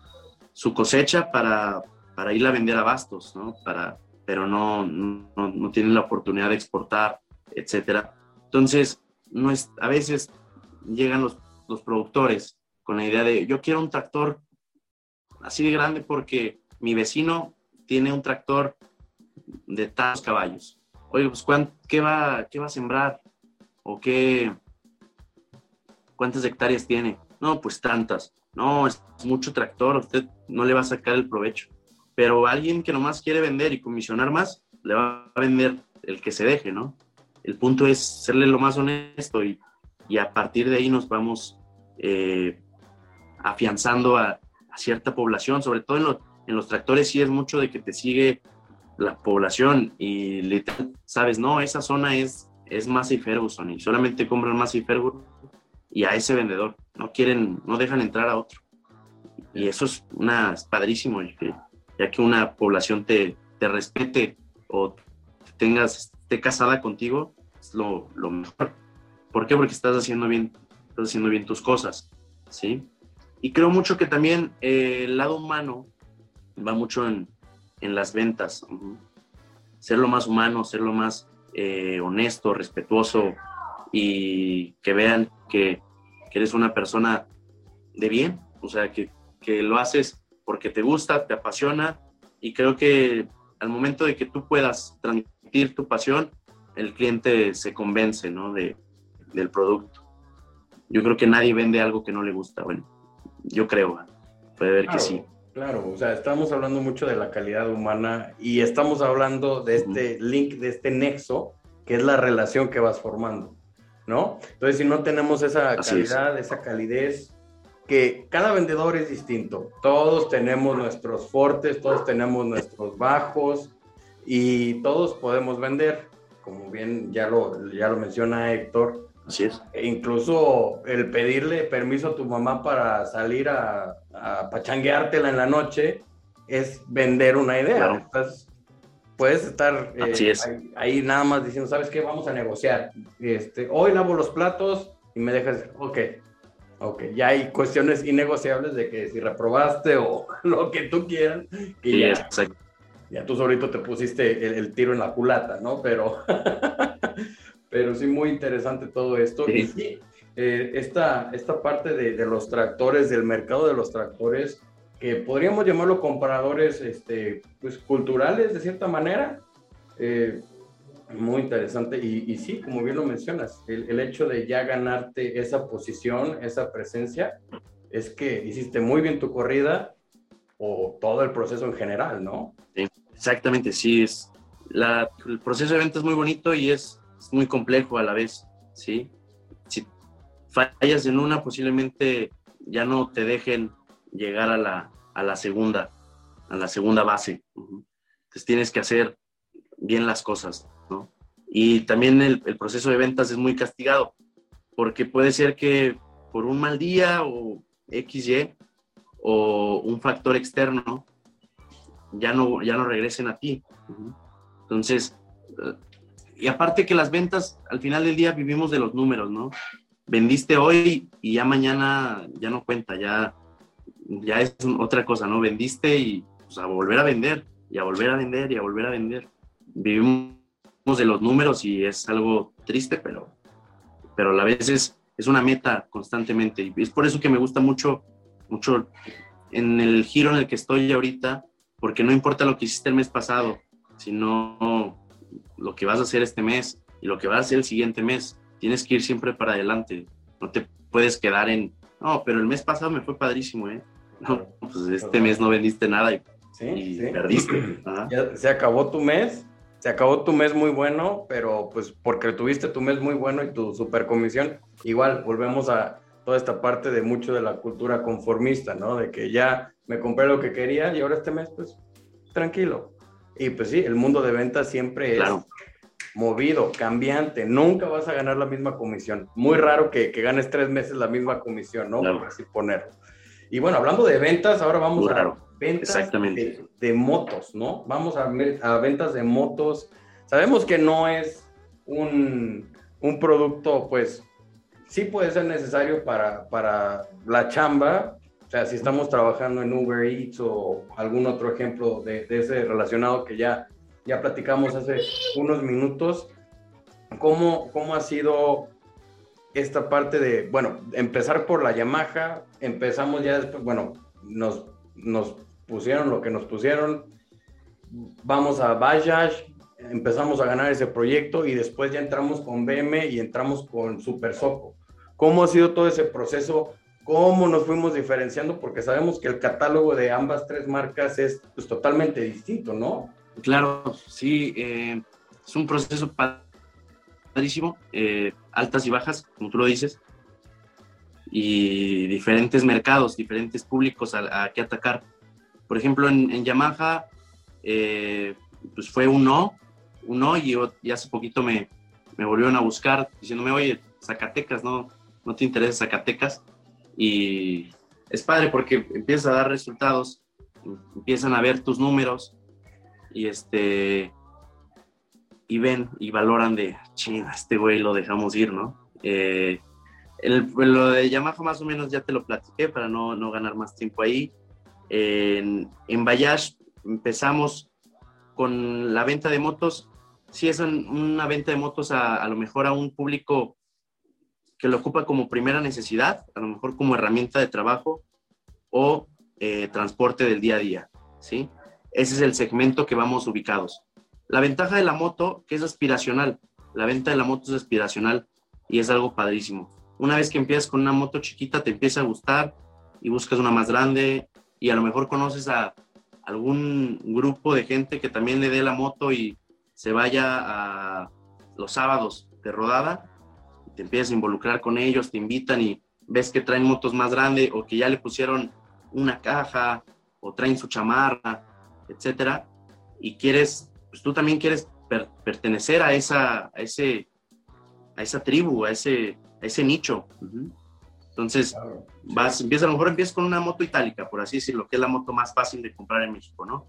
su cosecha para, para ir a vender a bastos, ¿no? Para, pero no, no, no tienen la oportunidad de exportar, etcétera. Entonces, no es, a veces llegan los, los productores con la idea de, yo quiero un tractor así de grande porque mi vecino tiene un tractor de tantos caballos. Oye, pues qué, va, ¿qué va a sembrar? ¿O qué? ¿Cuántas hectáreas tiene? No, pues tantas. No, es mucho tractor, usted no le va a sacar el provecho. Pero alguien que nomás quiere vender y comisionar más, le va a vender el que se deje, ¿no? El punto es serle lo más honesto y, y a partir de ahí nos vamos eh, afianzando a, cierta población, sobre todo en, en, los tractores sí es mucho de que te sigue la población y literal sabes, no, esa zona es, es Massey Ferguson y solamente compran Massey Ferguson y a ese vendedor, no quieren, no dejan entrar a otro. Y eso es, una, padrísimo, ya que una población te, te respete o tengas esté casada contigo, es lo, lo, mejor. ¿Por qué? Porque estás haciendo bien, estás haciendo bien tus cosas, ¿sí? Y creo mucho que también eh, el lado humano va mucho en, en las ventas. Ser lo más humano, ser lo más eh, honesto, respetuoso y que vean que, que, eres una persona de bien, o sea, que, que lo haces porque te gusta, te apasiona y creo que al momento de que tú puedas transmitir tu pasión, el cliente se convence ¿no? de, del producto. Yo creo que nadie vende algo que no le gusta. Bueno, yo creo, puede ver que sí. Claro, o sea, estamos hablando mucho de la calidad humana y estamos hablando de este link, de este nexo, que es la relación que vas formando, ¿no? Entonces, si no tenemos esa calidad, esa calidez, que cada vendedor es distinto. Todos tenemos nuestros fuertes, todos tenemos nuestros bajos, y todos podemos vender, como bien ya lo, ya lo menciona Héctor. Así es. E incluso el pedirle permiso a tu mamá para salir a, a pachangueártela en la noche es vender una idea. puedes estar eh, ahí, ahí, nada más diciendo, ¿sabes qué? Vamos a negociar. Este, hoy lavo los platos y me dejas, ok, ok. Ya hay cuestiones innegociables de que si reprobaste o lo que tú quieras. Que ya, exacto ya tú solito te pusiste el, tiro en la culata, ¿no? Pero, pero sí, muy interesante todo esto. Y sí, eh, esta, esta parte de, de, los tractores, del mercado de los tractores, que podríamos llamarlo comparadores este, pues, culturales de cierta manera. Eh, muy interesante. Y, y, sí, como bien lo mencionas, el, el, hecho de ya ganarte esa posición, esa presencia, es que hiciste muy bien tu corrida o todo el proceso en general, ¿no? Sí. Exactamente, sí, es el proceso de venta es muy bonito y es, muy complejo a la vez, ¿sí? Si fallas en una, posiblemente ya no te dejen llegar a la, a la segunda, a la segunda base. Entonces tienes que hacer bien las cosas, ¿no? Y también el, el, proceso de ventas es muy castigado, porque puede ser que por un mal día o XY o un factor externo ya no, ya no regresen a ti. Entonces, y aparte que las ventas, al final del día vivimos de los números, ¿no? Vendiste hoy y ya mañana ya no cuenta, ya, ya es otra cosa, ¿no? Vendiste y pues, a volver a vender, y a volver a vender, y a volver a vender. Vivimos de los números y es algo triste, pero, pero a la vez es, es una meta constantemente. Y es por eso que me gusta mucho, mucho en el giro en el que estoy ahorita, porque no importa lo que hiciste el mes pasado, sino lo que vas a hacer este mes y lo que vas a hacer el siguiente mes. Tienes que ir siempre para adelante. No te puedes quedar en, no, pero el mes pasado me fue padrísimo, ¿eh? No, pues este mes no vendiste nada y, perdiste. Ya se acabó tu mes, se acabó tu mes muy bueno, pero pues porque tuviste tu mes muy bueno y tu super comisión, igual volvemos a toda esta parte de mucho de la cultura conformista, ¿no? De que ya me compré lo que quería y ahora este mes, pues, tranquilo. Y pues sí, el mundo de ventas siempre es movido, cambiante. Nunca vas a ganar la misma comisión. Muy raro que, ganes tres meses la misma comisión, ¿no? Por así ponerlo. Y bueno, hablando de ventas, ahora vamos a ventas de, motos, ¿no? Vamos a, a, ventas de motos. Sabemos que no es un, un, producto, pues, sí puede ser necesario para, para la chamba, o sea, si estamos trabajando en Uber Eats o algún otro ejemplo de, ese relacionado que ya, ya platicamos hace unos minutos, ¿cómo, ¿cómo ha sido esta parte de, bueno, empezar por la Yamaha, empezamos ya después, bueno, nos, nos pusieron lo que nos pusieron, vamos a Bajaj, empezamos a ganar ese proyecto y después ya entramos con BM y entramos con Super Soco. ¿Cómo ha sido todo ese proceso? Cómo nos fuimos diferenciando, porque sabemos que el catálogo de ambas tres marcas es pues, totalmente distinto, ¿no? Claro, sí, eh, es un proceso padrísimo, eh, altas y bajas, como tú lo dices, y diferentes mercados, diferentes públicos a, que atacar. Por ejemplo, en, Yamaha, eh, pues fue un no, y, y hace poquito me, me volvieron a buscar diciéndome, oye, Zacatecas, ¿no? ¿No te interesa Zacatecas? Y es padre porque empiezas a dar resultados, empiezan a ver tus números y este y ven y valoran de, ching, este güey lo dejamos ir, ¿no? Eh, lo de Yamaha más o menos ya te lo platiqué para no, no ganar más tiempo ahí. En, en Bayash empezamos con la venta de motos. Sí, es una venta de motos a, a lo mejor a un público que lo ocupa como primera necesidad, a lo mejor como herramienta de trabajo o eh, transporte del día a día, ¿sí? Ese es el segmento que vamos ubicados. La ventaja de la moto, que es aspiracional, la venta de la moto es aspiracional y es algo padrísimo. Una vez que empiezas con una moto chiquita, te empieza a gustar y buscas una más grande y a lo mejor conoces a algún grupo de gente que también le dé la moto y se vaya a los sábados de rodada te empiezas a involucrar con ellos, te invitan y ves que traen motos más grandes o que ya le pusieron una caja o traen su chamarra, etcétera, y quieres, pues tú también quieres pertenecer a esa, a ese, a esa tribu, a ese, a ese nicho. Entonces, vas, empiezas, a lo mejor empiezas con una moto itálica, por así decirlo, que es la moto más fácil de comprar en México, ¿no?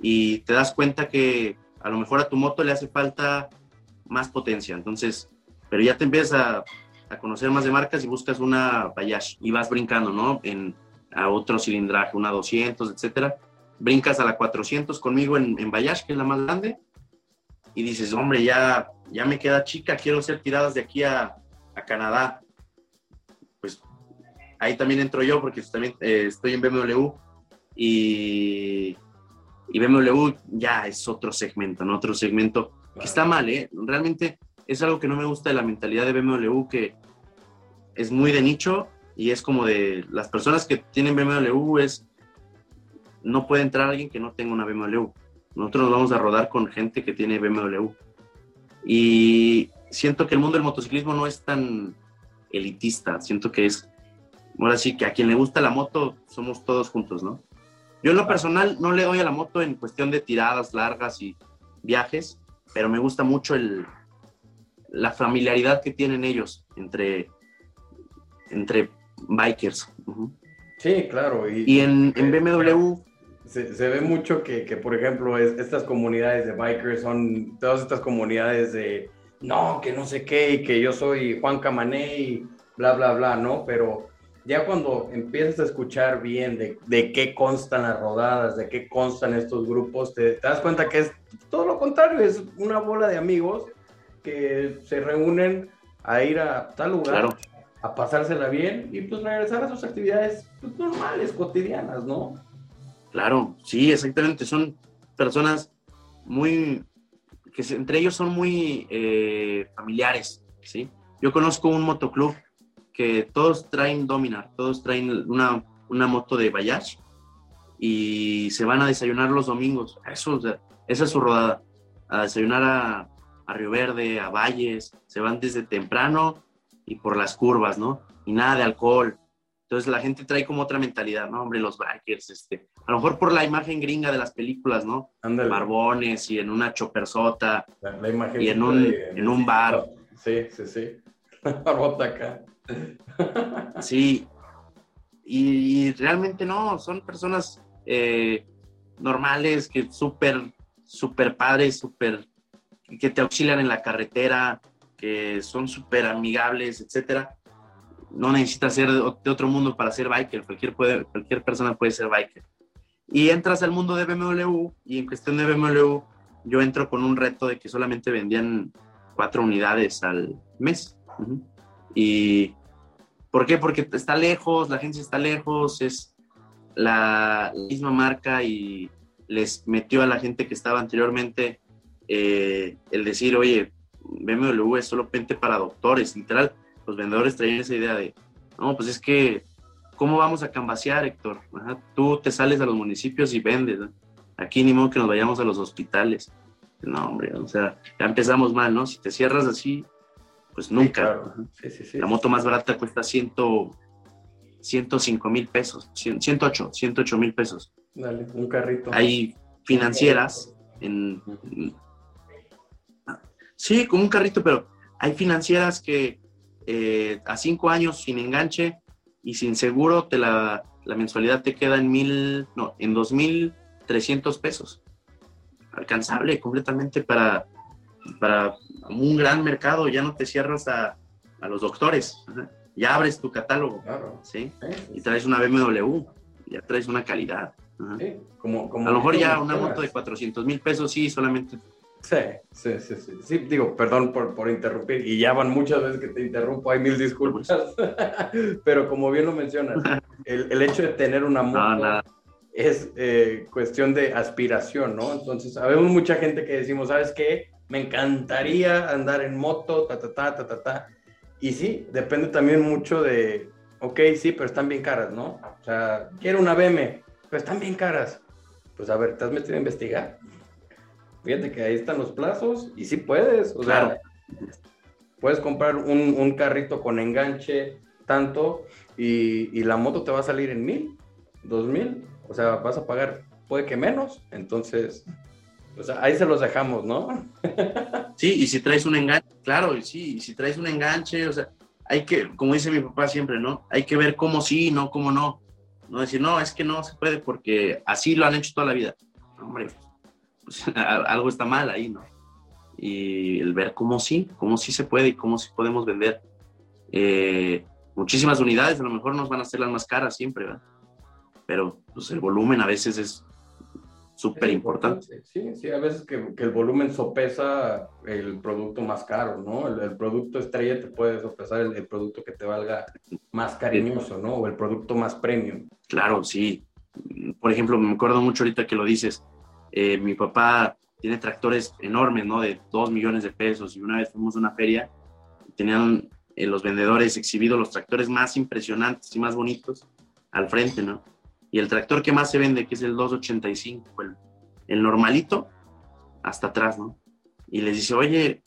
Y te das cuenta que a lo mejor a tu moto le hace falta más potencia. Entonces, pero ya te empiezas a, conocer más de marcas y buscas una Bayash y vas brincando, ¿no? En, a otro cilindraje, una 200, etcétera. Brincas a la 400 conmigo en, en Bayash, que es la más grande, y dices, hombre, ya, ya me queda chica, quiero ser tiradas de aquí a, a Canadá. Pues ahí también entro yo porque también eh, estoy en BMW y, y BMW ya es otro segmento, ¿no? Otro segmento que está mal, ¿eh? Realmente es algo que no me gusta de la mentalidad de BMW, que es muy de nicho y es como de las personas que tienen BMW es, no puede entrar alguien que no tenga una BMW. Nosotros nos vamos a rodar con gente que tiene BMW. Y siento que el mundo del motociclismo no es tan elitista. Siento que es, ahora sí, que a quien le gusta la moto somos todos juntos, ¿no? Yo en lo personal no le doy a la moto en cuestión de tiradas largas y viajes, pero me gusta mucho el, la familiaridad que tienen ellos entre, entre bikers. Sí, claro. Y, en, en, BMW... Se, se, ve mucho que, que por ejemplo, es, estas comunidades de bikers son todas estas comunidades de, no, que no sé qué, y que yo soy Juan Camané y bla, bla, bla, ¿no? Pero ya cuando empiezas a escuchar bien de, de, qué constan las rodadas, de qué constan estos grupos, te, te, das cuenta que es todo lo contrario, es una bola de amigos que se reúnen a ir a tal lugar, claro. a pasársela bien y pues regresar a sus actividades pues, normales, cotidianas, ¿no? Claro, sí, exactamente, son personas muy, que entre ellos son muy eh, familiares, ¿sí? Yo conozco un motoclub que todos traen Dominar, todos traen una, una moto de Bayash y se van a desayunar los domingos. Eso, o sea, esa es su rodada. A desayunar a, a, Río Verde, a Valles, se van desde temprano y por las curvas, ¿no? Y nada de alcohol. Entonces la gente trae como otra mentalidad, ¿no? Hombre, los bikers, este, a lo mejor por la imagen gringa de las películas, ¿no? Andale. Barbones y en una chopersota la, la imagen y en un, de, en un bar. Sí, sí, sí. Barbota acá. Sí, y, y, realmente no, son personas eh, normales, que súper, súper padres, súper, que te auxilian en la carretera, que son súper amigables, etcétera. No necesitas ser de otro mundo para ser biker, cualquier, cualquier persona puede ser biker. Y entras al mundo de BMW y en cuestión de BMW yo entro con un reto de que solamente vendían cuatro unidades al mes. Y ¿por qué? Porque está lejos, la agencia está lejos, es la misma marca y les metió a la gente que estaba anteriormente eh, el decir, oye, BMW es solamente para doctores, literal, los vendedores traían esa idea de, no, pues es que, ¿cómo vamos a cambasear, Héctor? Ajá, tú te sales a los municipios y vendes, ¿no? aquí ni modo que nos vayamos a los hospitales. No, hombre, o sea, ya empezamos mal, ¿no? Si te cierras así, pues nunca. Sí, claro. sí, sí, sí. La moto más barata cuesta ciento, 105 mil pesos, 108, 108 mil pesos. Dale, un carrito. Hay financieras en... Sí, con un carrito, pero hay financieras que eh, a cinco años sin enganche y sin seguro te la, la mensualidad te queda en mil, no, en dos mil trescientos pesos. Alcanzable completamente para, para un gran mercado, ya no te cierras a, a los doctores, ya abres tu catálogo, claro. ¿sí? Y traes una BMW, ya traes una calidad. Sí, como, como a lo mejor ya una moto de 400 mil pesos, sí, solamente. Sí, sí, sí, sí, sí. digo, perdón por, por, interrumpir, y ya van muchas veces que te interrumpo, hay mil disculpas, pero como bien lo mencionas, el, el hecho de tener una moto no, es eh, cuestión de aspiración, ¿no? Entonces, habemos mucha gente que decimos, ¿sabes qué? Me encantaría andar en moto, ta, ta, ta, ta, ta, ta. Y sí, depende también mucho de, ok, sí, pero están bien caras, ¿no? O sea, quiero una BM, pero están bien caras. Pues a ver, ¿te has metido a investigar? Fíjate que ahí están los plazos y sí puedes, o Claro. sea, puedes comprar un, un carrito con enganche tanto y, y la moto te va a salir en mil, dos mil, o sea, vas a pagar, puede que menos, entonces, o sea, ahí se los dejamos, ¿no? Sí, y si traes un enganche, claro, y sí, y si traes un enganche, o sea, hay que, como dice mi papá siempre, ¿no? Hay que ver cómo sí, no cómo no. No decir, no, es que no se puede porque así lo han hecho toda la vida. Hombre, pues, algo está mal ahí, ¿no? Y el ver cómo sí, cómo sí se puede y cómo sí podemos vender. Eh, muchísimas unidades, a lo mejor nos van a ser las más caras siempre, ¿verdad? Pero pues, el volumen a veces es súper importante. Sí, sí, a veces que, que, el volumen sopesa el producto más caro, ¿no? El, el producto estrella te puede sopesar el, el, producto que te valga más cariñoso, ¿no? O el producto más premium. Claro, sí. Por ejemplo, me acuerdo mucho ahorita que lo dices. Eh, mi papá tiene tractores enormes, ¿no? De dos millones de pesos. Y una vez fuimos a una feria, tenían eh, los vendedores exhibidos los tractores más impresionantes y más bonitos al frente, ¿no? Y el tractor que más se vende, que es el 285, el, el normalito, hasta atrás, ¿no? Y les dice, oye,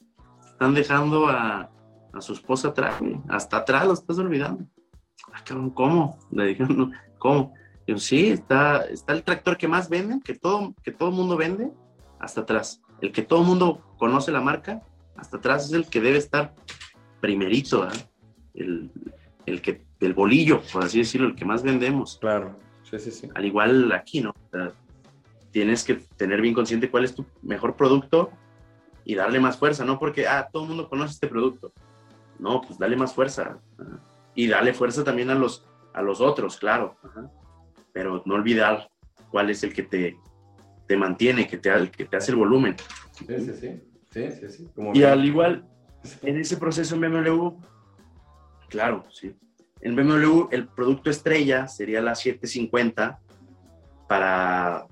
están dejando a, a su esposa atrás, hasta atrás lo estás olvidando. Ah, ¿Cómo? Le dijeron, ¿cómo? Yo, sí, está, está el tractor que más venden, que todo, que todo mundo vende, hasta atrás. El que todo mundo conoce la marca, hasta atrás es el que debe estar primerito, el, el, que, el bolillo, por así decirlo, el que más vendemos. Claro, sí, sí, sí. Al igual aquí, ¿no? tienes que tener bien consciente cuál es tu mejor producto y darle más fuerza, no porque, ah, todo el mundo conoce este producto. No, pues dale más fuerza. Y dale fuerza también a los, a los otros, claro. Pero no olvidar cuál es el que te, te mantiene, que te, que te hace el volumen. Sí, sí, sí. sí, sí, sí. y al igual, en ese proceso en BMW, claro, sí. En BMW el producto estrella sería la 750 para,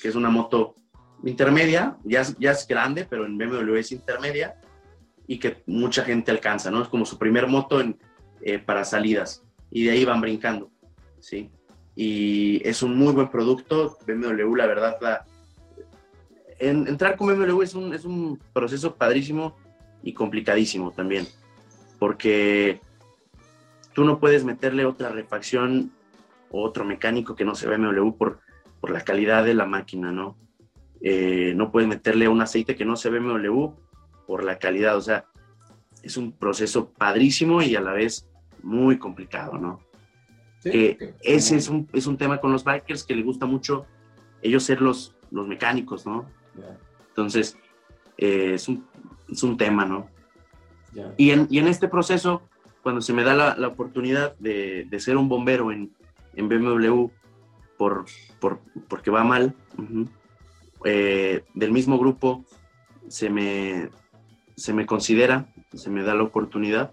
que es una moto intermedia, ya, ya es grande, pero en BMW es intermedia y que mucha gente alcanza, ¿no? Es como su primer moto en, eh, para salidas y de ahí van brincando, ¿sí? Y es un muy buen producto, BMW, la verdad, la, en, entrar con BMW es un, es un proceso padrísimo y complicadísimo también, porque tú no puedes meterle otra refacción o otro mecánico que no sea BMW por, por la calidad de la máquina, ¿no? Eh, no puedes meterle un aceite que no sea BMW por la calidad, o sea, es un proceso padrísimo y a la vez muy complicado, ¿no? Ese es un, es un tema con los bikers que les gusta mucho ellos ser los, los mecánicos, ¿no? Entonces, eh, es, un, es, un, tema, ¿no? Y, en, y, en, este proceso, cuando se me da la, la oportunidad de, de, ser un bombero en, en BMW por, por, porque va mal, eh, del mismo grupo se me, se me considera, se me da la oportunidad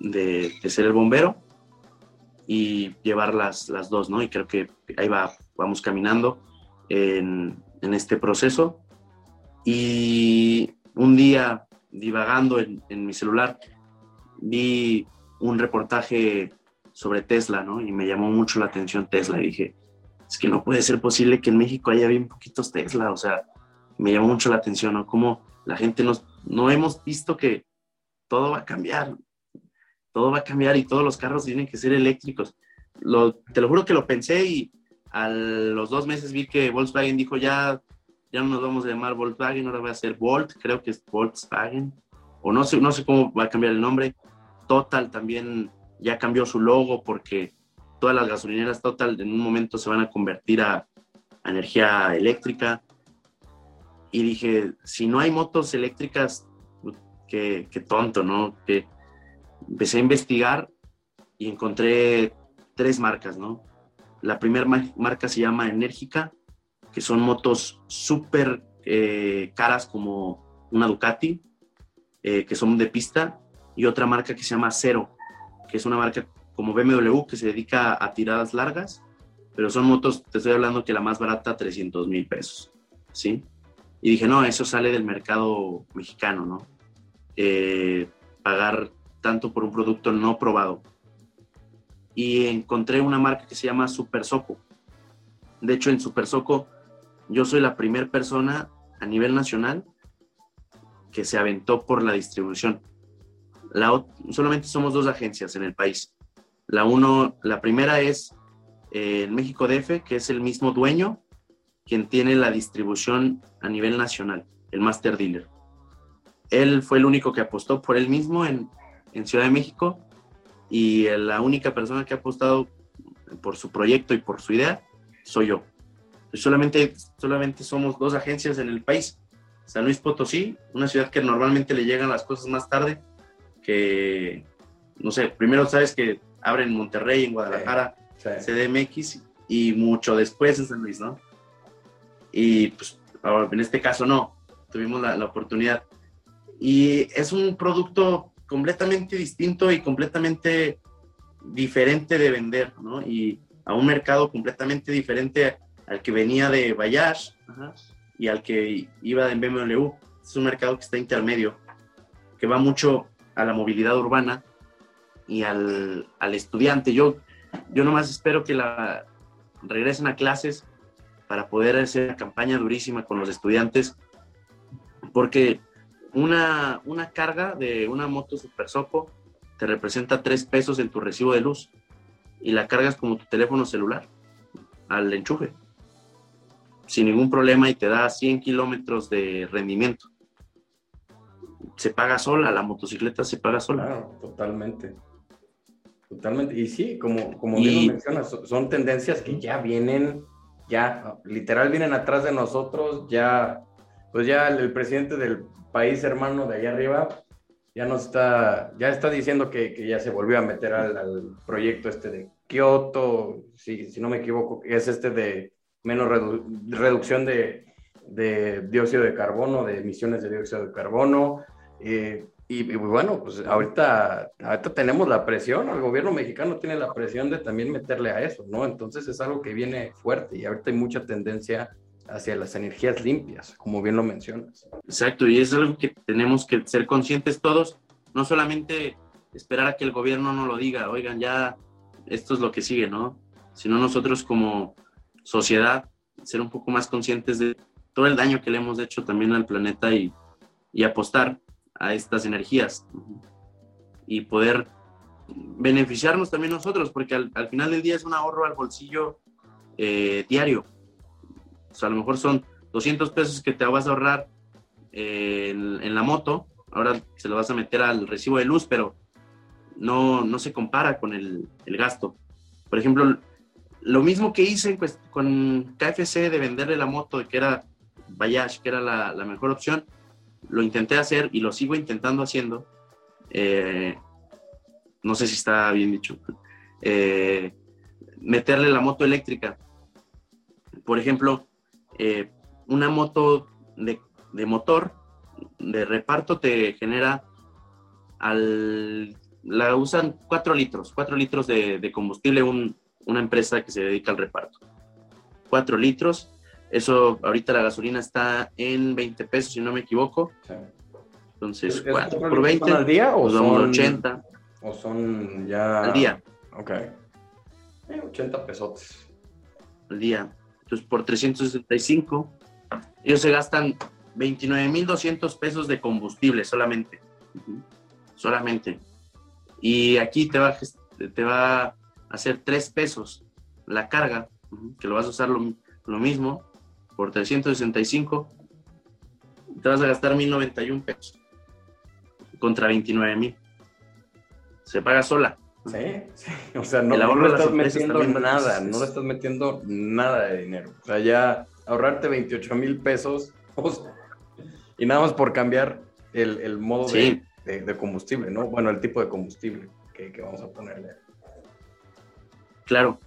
de, de ser el bombero y llevar las, las, dos, ¿no? Y creo que ahí va, vamos caminando en, en este proceso. Y un día, divagando en, en, mi celular, vi un reportaje sobre Tesla, ¿no? Y me llamó mucho la atención Tesla y dije, es que no puede ser posible que en México haya bien poquitos Tesla, o sea, me llamó mucho la atención, ¿no? Como la gente nos, no hemos visto que todo va a cambiar, todo va a cambiar y todos los carros tienen que ser eléctricos. Lo, te lo juro que lo pensé y a los dos meses vi que Volkswagen dijo ya, ya no nos vamos a llamar Volkswagen, ahora va a ser Volt, creo que es Volkswagen, o no sé, no sé cómo va a cambiar el nombre. Total también ya cambió su logo porque todas las gasolineras Total en un momento se van a convertir a, energía eléctrica. Y dije, si no hay motos eléctricas, qué, qué tonto, ¿no? Empecé a investigar y encontré tres marcas, ¿no? La primera marca se llama Enérgica, que son motos súper eh, caras como una Ducati, eh, que son de pista, y otra marca que se llama Cero, que es una marca como BMW que se dedica a tiradas largas, pero son motos, te estoy hablando que la más barata, 300 mil pesos, ¿sí? Y dije, no, eso sale del mercado mexicano, ¿no? Eh, pagar tanto por un producto no probado. Y encontré una marca que se llama Super Soco. De hecho, en Super Soco, yo soy la primera persona a nivel nacional que se aventó por la distribución. La, solamente somos dos agencias en el país. La, uno, la primera es eh, el México DF, que es el mismo dueño quien tiene la distribución a nivel nacional, el Master Dealer. Él fue el único que apostó por él mismo en, en Ciudad de México y la única persona que ha apostado por su proyecto y por su idea soy yo. Solamente, solamente somos dos agencias en el país. San Luis Potosí, una ciudad que normalmente le llegan las cosas más tarde, que, no sé, primero sabes que abren en Monterrey, en Guadalajara, CDMX y mucho después en San Luis, ¿no? Y pues en este caso no, tuvimos la, la oportunidad. Y es un producto completamente distinto y completamente diferente de vender, ¿no? Y a un mercado completamente diferente al que venía de Bayash y al que iba de BMW. Es un mercado que está intermedio, que va mucho a la movilidad urbana y al, al estudiante. Yo, yo nomás espero que la, regresen a clases para poder hacer una campaña durísima con los estudiantes, porque una, una carga de una moto Super Soco te representa tres pesos en tu recibo de luz y la cargas como tu teléfono celular al enchufe sin ningún problema y te da 100 kilómetros de rendimiento. Se paga sola, la motocicleta se paga sola. Claro, totalmente. Totalmente. Y sí, como, como bien lo mencionas, son tendencias que ya vienen, ya literal vienen atrás de nosotros, ya, pues ya el, presidente del país hermano de allá arriba ya nos está, ya está diciendo que, que ya se volvió a meter al, proyecto este de Kioto, si, si no me equivoco, es este de menos reducción de, de, dióxido de carbono, de emisiones de dióxido de carbono. Eh, y, bueno, pues ahorita, ahorita tenemos la presión, el gobierno mexicano tiene la presión de también meterle a eso, ¿no? Entonces es algo que viene fuerte y ahorita hay mucha tendencia hacia las energías limpias, como bien lo mencionas. Exacto, y es algo que tenemos que ser conscientes todos, no solamente esperar a que el gobierno nos lo diga, oigan, ya esto es lo que sigue, ¿no? Sino nosotros como sociedad ser un poco más conscientes de todo el daño que le hemos hecho también al planeta y, y apostar a estas energías y poder beneficiarnos también nosotros, porque al, final del día es un ahorro al bolsillo eh, diario. Sea, a lo mejor son 200 pesos que te vas a ahorrar eh, en, la moto, ahora se lo vas a meter al recibo de luz, pero no, no se compara con el, el gasto. Por ejemplo, lo mismo que hice pues, con KFC de venderle la moto, que era Bayash, que era la, la mejor opción, lo intenté hacer y lo sigo intentando haciendo. Eh, no sé si está bien dicho. Eh, meterle la moto eléctrica. Por ejemplo, eh, una moto de, de, motor de reparto te genera al la usan 4 litros, 4 litros de, de combustible un, una empresa que se dedica al reparto. 4 litros, eso ahorita la gasolina está en 20 pesos, si no me equivoco. Entonces, 4 por 20 al día o son 80? O son ya al día. Ok. 80 eh, pesos. Al día. Entonces, por 365, ellos se gastan 29.200 pesos de combustible solamente. Solamente. Y aquí te va, te va hacer 3 pesos la carga, que lo vas a usar lo, mismo, por 365, te vas a gastar 1091 pesos contra 29 mil. Se paga sola. Sí, sí. O sea, no, no le estás metiendo nada, no le estás metiendo nada de dinero. O sea, ya ahorrarte 28 mil pesos y nada más por cambiar el, el modo de, de, combustible, ¿no? Bueno, el tipo de combustible que, que vamos a ponerle. Claro.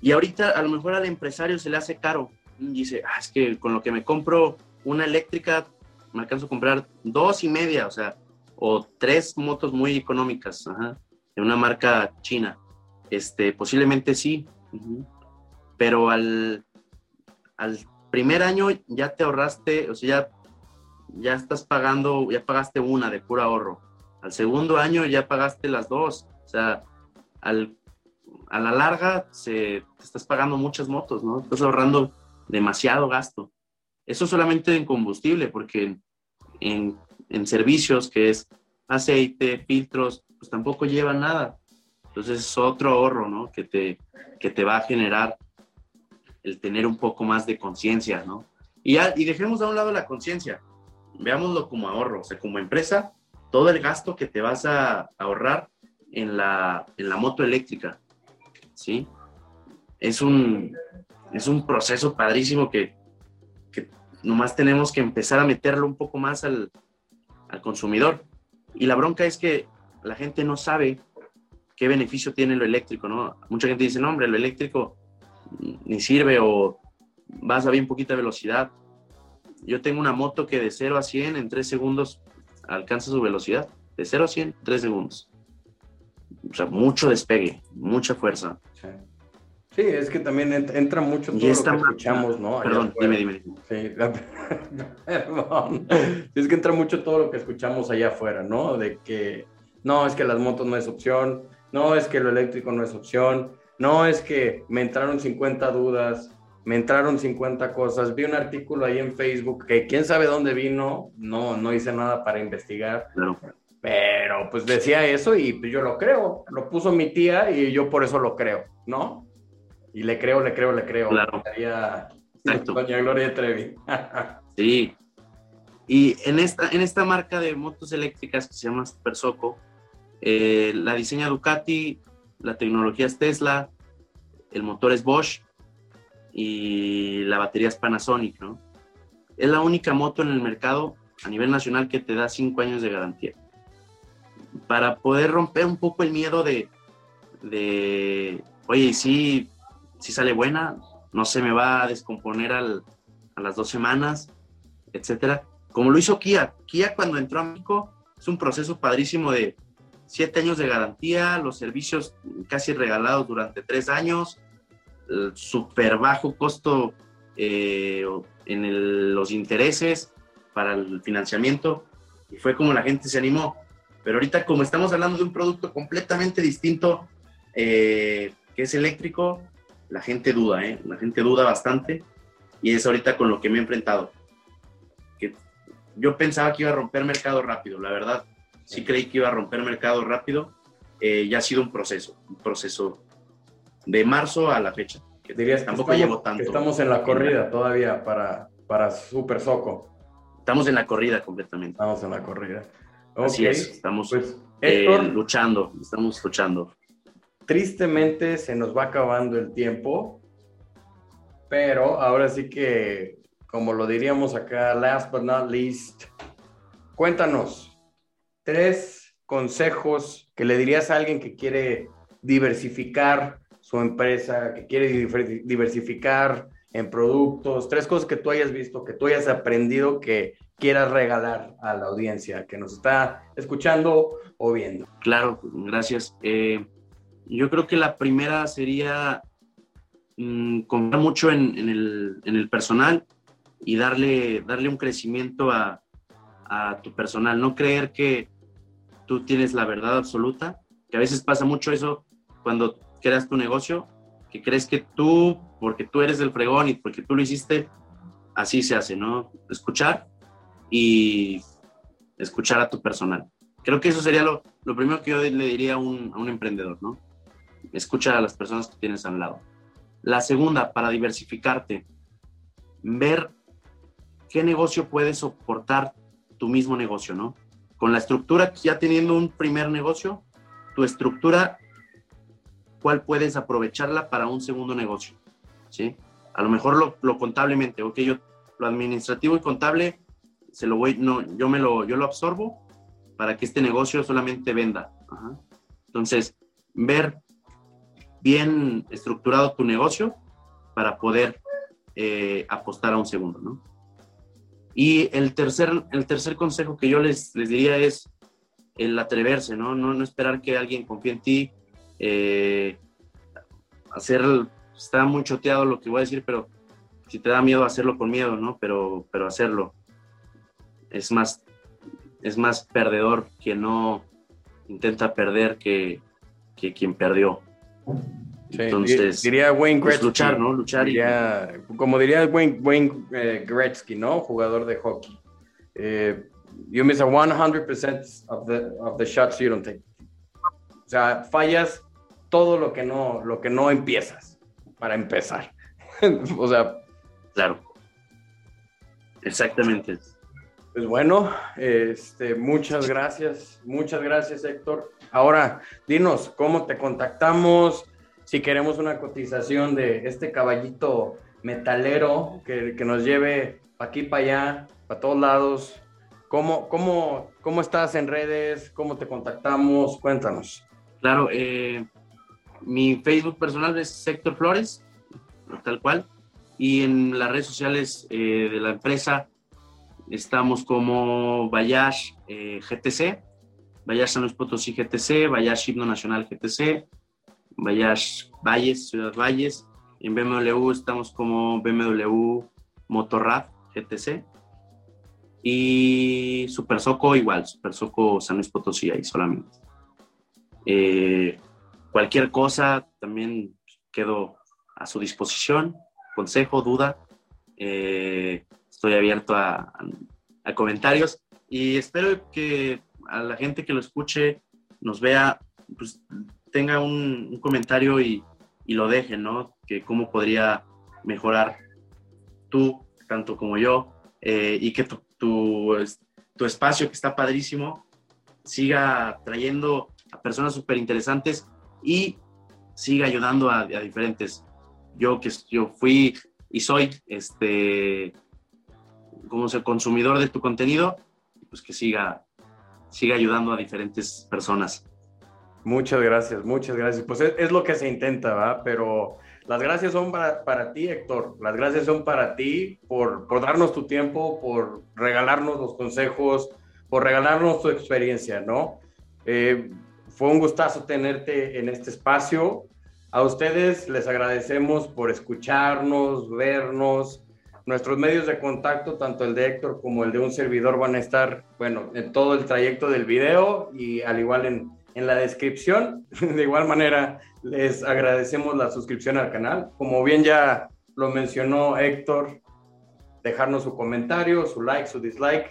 Y ahorita a lo mejor al empresario se le hace caro. Dice, ah, es que con lo que me compro una eléctrica, me alcanzo a comprar dos y media, o sea, o tres motos muy económicas, de una marca china. Este, posiblemente sí. Pero al, al primer año ya te ahorraste, o sea, ya, ya estás pagando, ya pagaste una de puro ahorro. Al segundo año ya pagaste las dos. O sea, al a la larga se, te estás pagando muchas motos, ¿no? Estás ahorrando demasiado gasto. Eso solamente en combustible, porque en, en servicios que es aceite, filtros, pues tampoco lleva nada. Entonces es otro ahorro, ¿no? Que te, que te va a generar el tener un poco más de conciencia, ¿no? Y, y dejemos a un lado la conciencia, veámoslo como ahorro, o sea, como empresa, todo el gasto que te vas a ahorrar en la, en la moto eléctrica. ¿sí? Es un, es un proceso padrísimo que, que nomás tenemos que empezar a meterlo un poco más al, al consumidor. Y la bronca es que la gente no sabe qué beneficio tiene lo eléctrico, ¿no? Mucha gente dice, no, hombre, lo eléctrico ni sirve o vas a bien poquita velocidad. Yo tengo una moto que de 0 a 100 en 3 segundos alcanza su velocidad. De 0 a 100, 3 segundos o sea, mucho despegue, mucha fuerza. Sí. es que también entra mucho todo lo que escuchamos, ¿no? Perdón, dime, dime. Sí, perdón. es que entra mucho todo lo que escuchamos allá afuera, ¿no? De que no, es que las motos no es opción, no, es que lo eléctrico no es opción, no, es que me entraron 50 dudas, me entraron 50 cosas, vi un artículo ahí en Facebook que quién sabe dónde vino, no, no hice nada para investigar, pero pues decía eso y pues, yo lo creo, lo puso mi tía y yo por eso lo creo, ¿no? Y le creo, le creo, le creo. Claro. Doña Gloria Trevi. sí. Y en esta, en esta marca de motos eléctricas que se llama Super Soco, eh, la diseña Ducati, la tecnología es Tesla, el motor es Bosch y la batería es Panasonic, ¿no? Es la única moto en el mercado a nivel nacional que te da cinco años de garantía. Para poder romper un poco el miedo de, de oye, si, si sale buena, no se me va a descomponer a las dos semanas, etcétera. Como lo hizo Kia. Kia cuando entró a México es un proceso padrísimo de siete años de garantía, los servicios casi regalados durante tres años, súper bajo costo eh, en los intereses para el financiamiento y fue como la gente se animó. Pero ahorita como estamos hablando de un producto completamente distinto eh, que es eléctrico, la gente duda, ¿eh? la gente duda bastante y es ahorita con lo que me he enfrentado. Que yo pensaba que iba a romper mercado rápido, la verdad, sí creí que iba a romper mercado rápido, eh, ya ha sido un proceso, un proceso de marzo a la fecha. Que Dirías tampoco llevo tanto. estamos en la corrida todavía para, para Super Soco. Estamos en la corrida completamente. Estamos en la corrida. Así es, estamos pues, eh, luchando, estamos luchando tristemente se nos va acabando el tiempo, pero ahora sí que, como lo diríamos acá, last but not least, cuéntanos tres consejos que le dirías a alguien que quiere diversificar su empresa, que quiere diversificar en productos, tres cosas que tú hayas visto, que tú hayas aprendido, que quieras regalar a la audiencia que nos está escuchando o viendo. Claro, gracias. Eh, yo creo que la primera sería mm, confiar mucho en, el, personal y darle, darle un crecimiento a, tu personal. No creer que tú tienes la verdad absoluta, que a veces pasa mucho eso cuando creas tu negocio, que crees que tú, porque tú eres el fregón y porque tú lo hiciste, así se hace, ¿no? Escuchar y escuchar a tu personal. Creo que eso sería lo, primero que yo le diría a un, a un emprendedor, ¿no? escucha a las personas que tienes al lado. La segunda, para diversificarte, ver qué negocio puede soportar tu mismo negocio, ¿no? Con la estructura, ya teniendo un primer negocio, tu estructura, ¿cuál puedes aprovecharla para un segundo negocio? ¿Sí? A lo mejor lo, lo contablemente, ok, yo lo administrativo y contable, se lo voy, no, yo me lo, yo lo absorbo para que este negocio solamente venda. Entonces, ver bien estructurado tu negocio para poder eh, apostar a un segundo, ¿no? Y el tercer, el tercer consejo que yo les, les diría es el atreverse, ¿no? No, no esperar que alguien confíe en ti, eh, hacer, está muy choteado lo que voy a decir, pero si te da miedo hacerlo con miedo, ¿no? Pero, pero hacerlo es más, es más perdedor quien no intenta perder que, que quien perdió. Entonces, diría Wayne pues, Gretzky. luchar, ¿no? Luchar. Como diría Wayne, Wayne eh, Gretzky, ¿no? Jugador de hockey. Eh, you miss a 100% of the, of the shots you don't take. O sea, fallas todo lo que no, lo que no empiezas para empezar. o sea. Claro. Exactamente. Pues bueno, este, muchas gracias, muchas gracias Héctor. Ahora, dinos, ¿cómo te contactamos? Si queremos una cotización de este caballito metalero que, nos lleve aquí para allá, para todos lados. ¿Cómo, cómo, ¿Cómo estás en redes? ¿Cómo te contactamos? Cuéntanos. Claro, eh, mi Facebook personal es Héctor Flores, tal cual. Y en las redes sociales eh, de la empresa estamos como Bayash eh, GTC Bayash San Luis Potosí GTC, Bayash Himno Nacional GTC, Bayash Valles, Ciudad Valles. En BMW estamos como BMW Motorrad GTC. Y Super Soco igual, Super Soco San Luis Potosí ahí solamente. Eh, cualquier cosa también quedo a su disposición. consejo, duda. Eh, estoy abierto a, comentarios y espero que a la gente que lo escuche, nos vea, pues tenga un, comentario y, lo deje, ¿no? Que cómo podría mejorar tú, tanto como yo, eh, y que tu, tu, espacio, que está padrísimo, siga trayendo a personas súper interesantes y siga ayudando a, a, diferentes. Yo que yo fui y soy este como ser consumidor de tu contenido, pues que siga, siga ayudando a diferentes personas. Muchas gracias, muchas gracias. Pues es, lo que se intenta, ¿va? Pero las gracias son para, para, ti, Héctor. Las gracias son para ti por, por darnos tu tiempo, por regalarnos los consejos, por regalarnos tu experiencia, ¿no? Eh, fue un gustazo tenerte en este espacio. A ustedes les agradecemos por escucharnos, vernos. Nuestros medios de contacto, tanto el de Héctor como el de un servidor, van a estar, bueno, en todo el trayecto del video y al igual en, en la descripción. De igual manera, les agradecemos la suscripción al canal. Como bien ya lo mencionó Héctor, dejarnos su comentario, su like, su dislike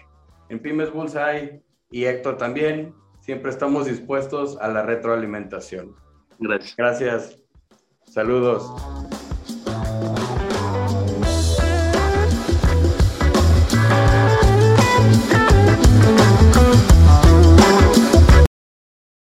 en Pymes Bullseye y Héctor también. Siempre estamos dispuestos a la retroalimentación. Gracias. Gracias. Saludos.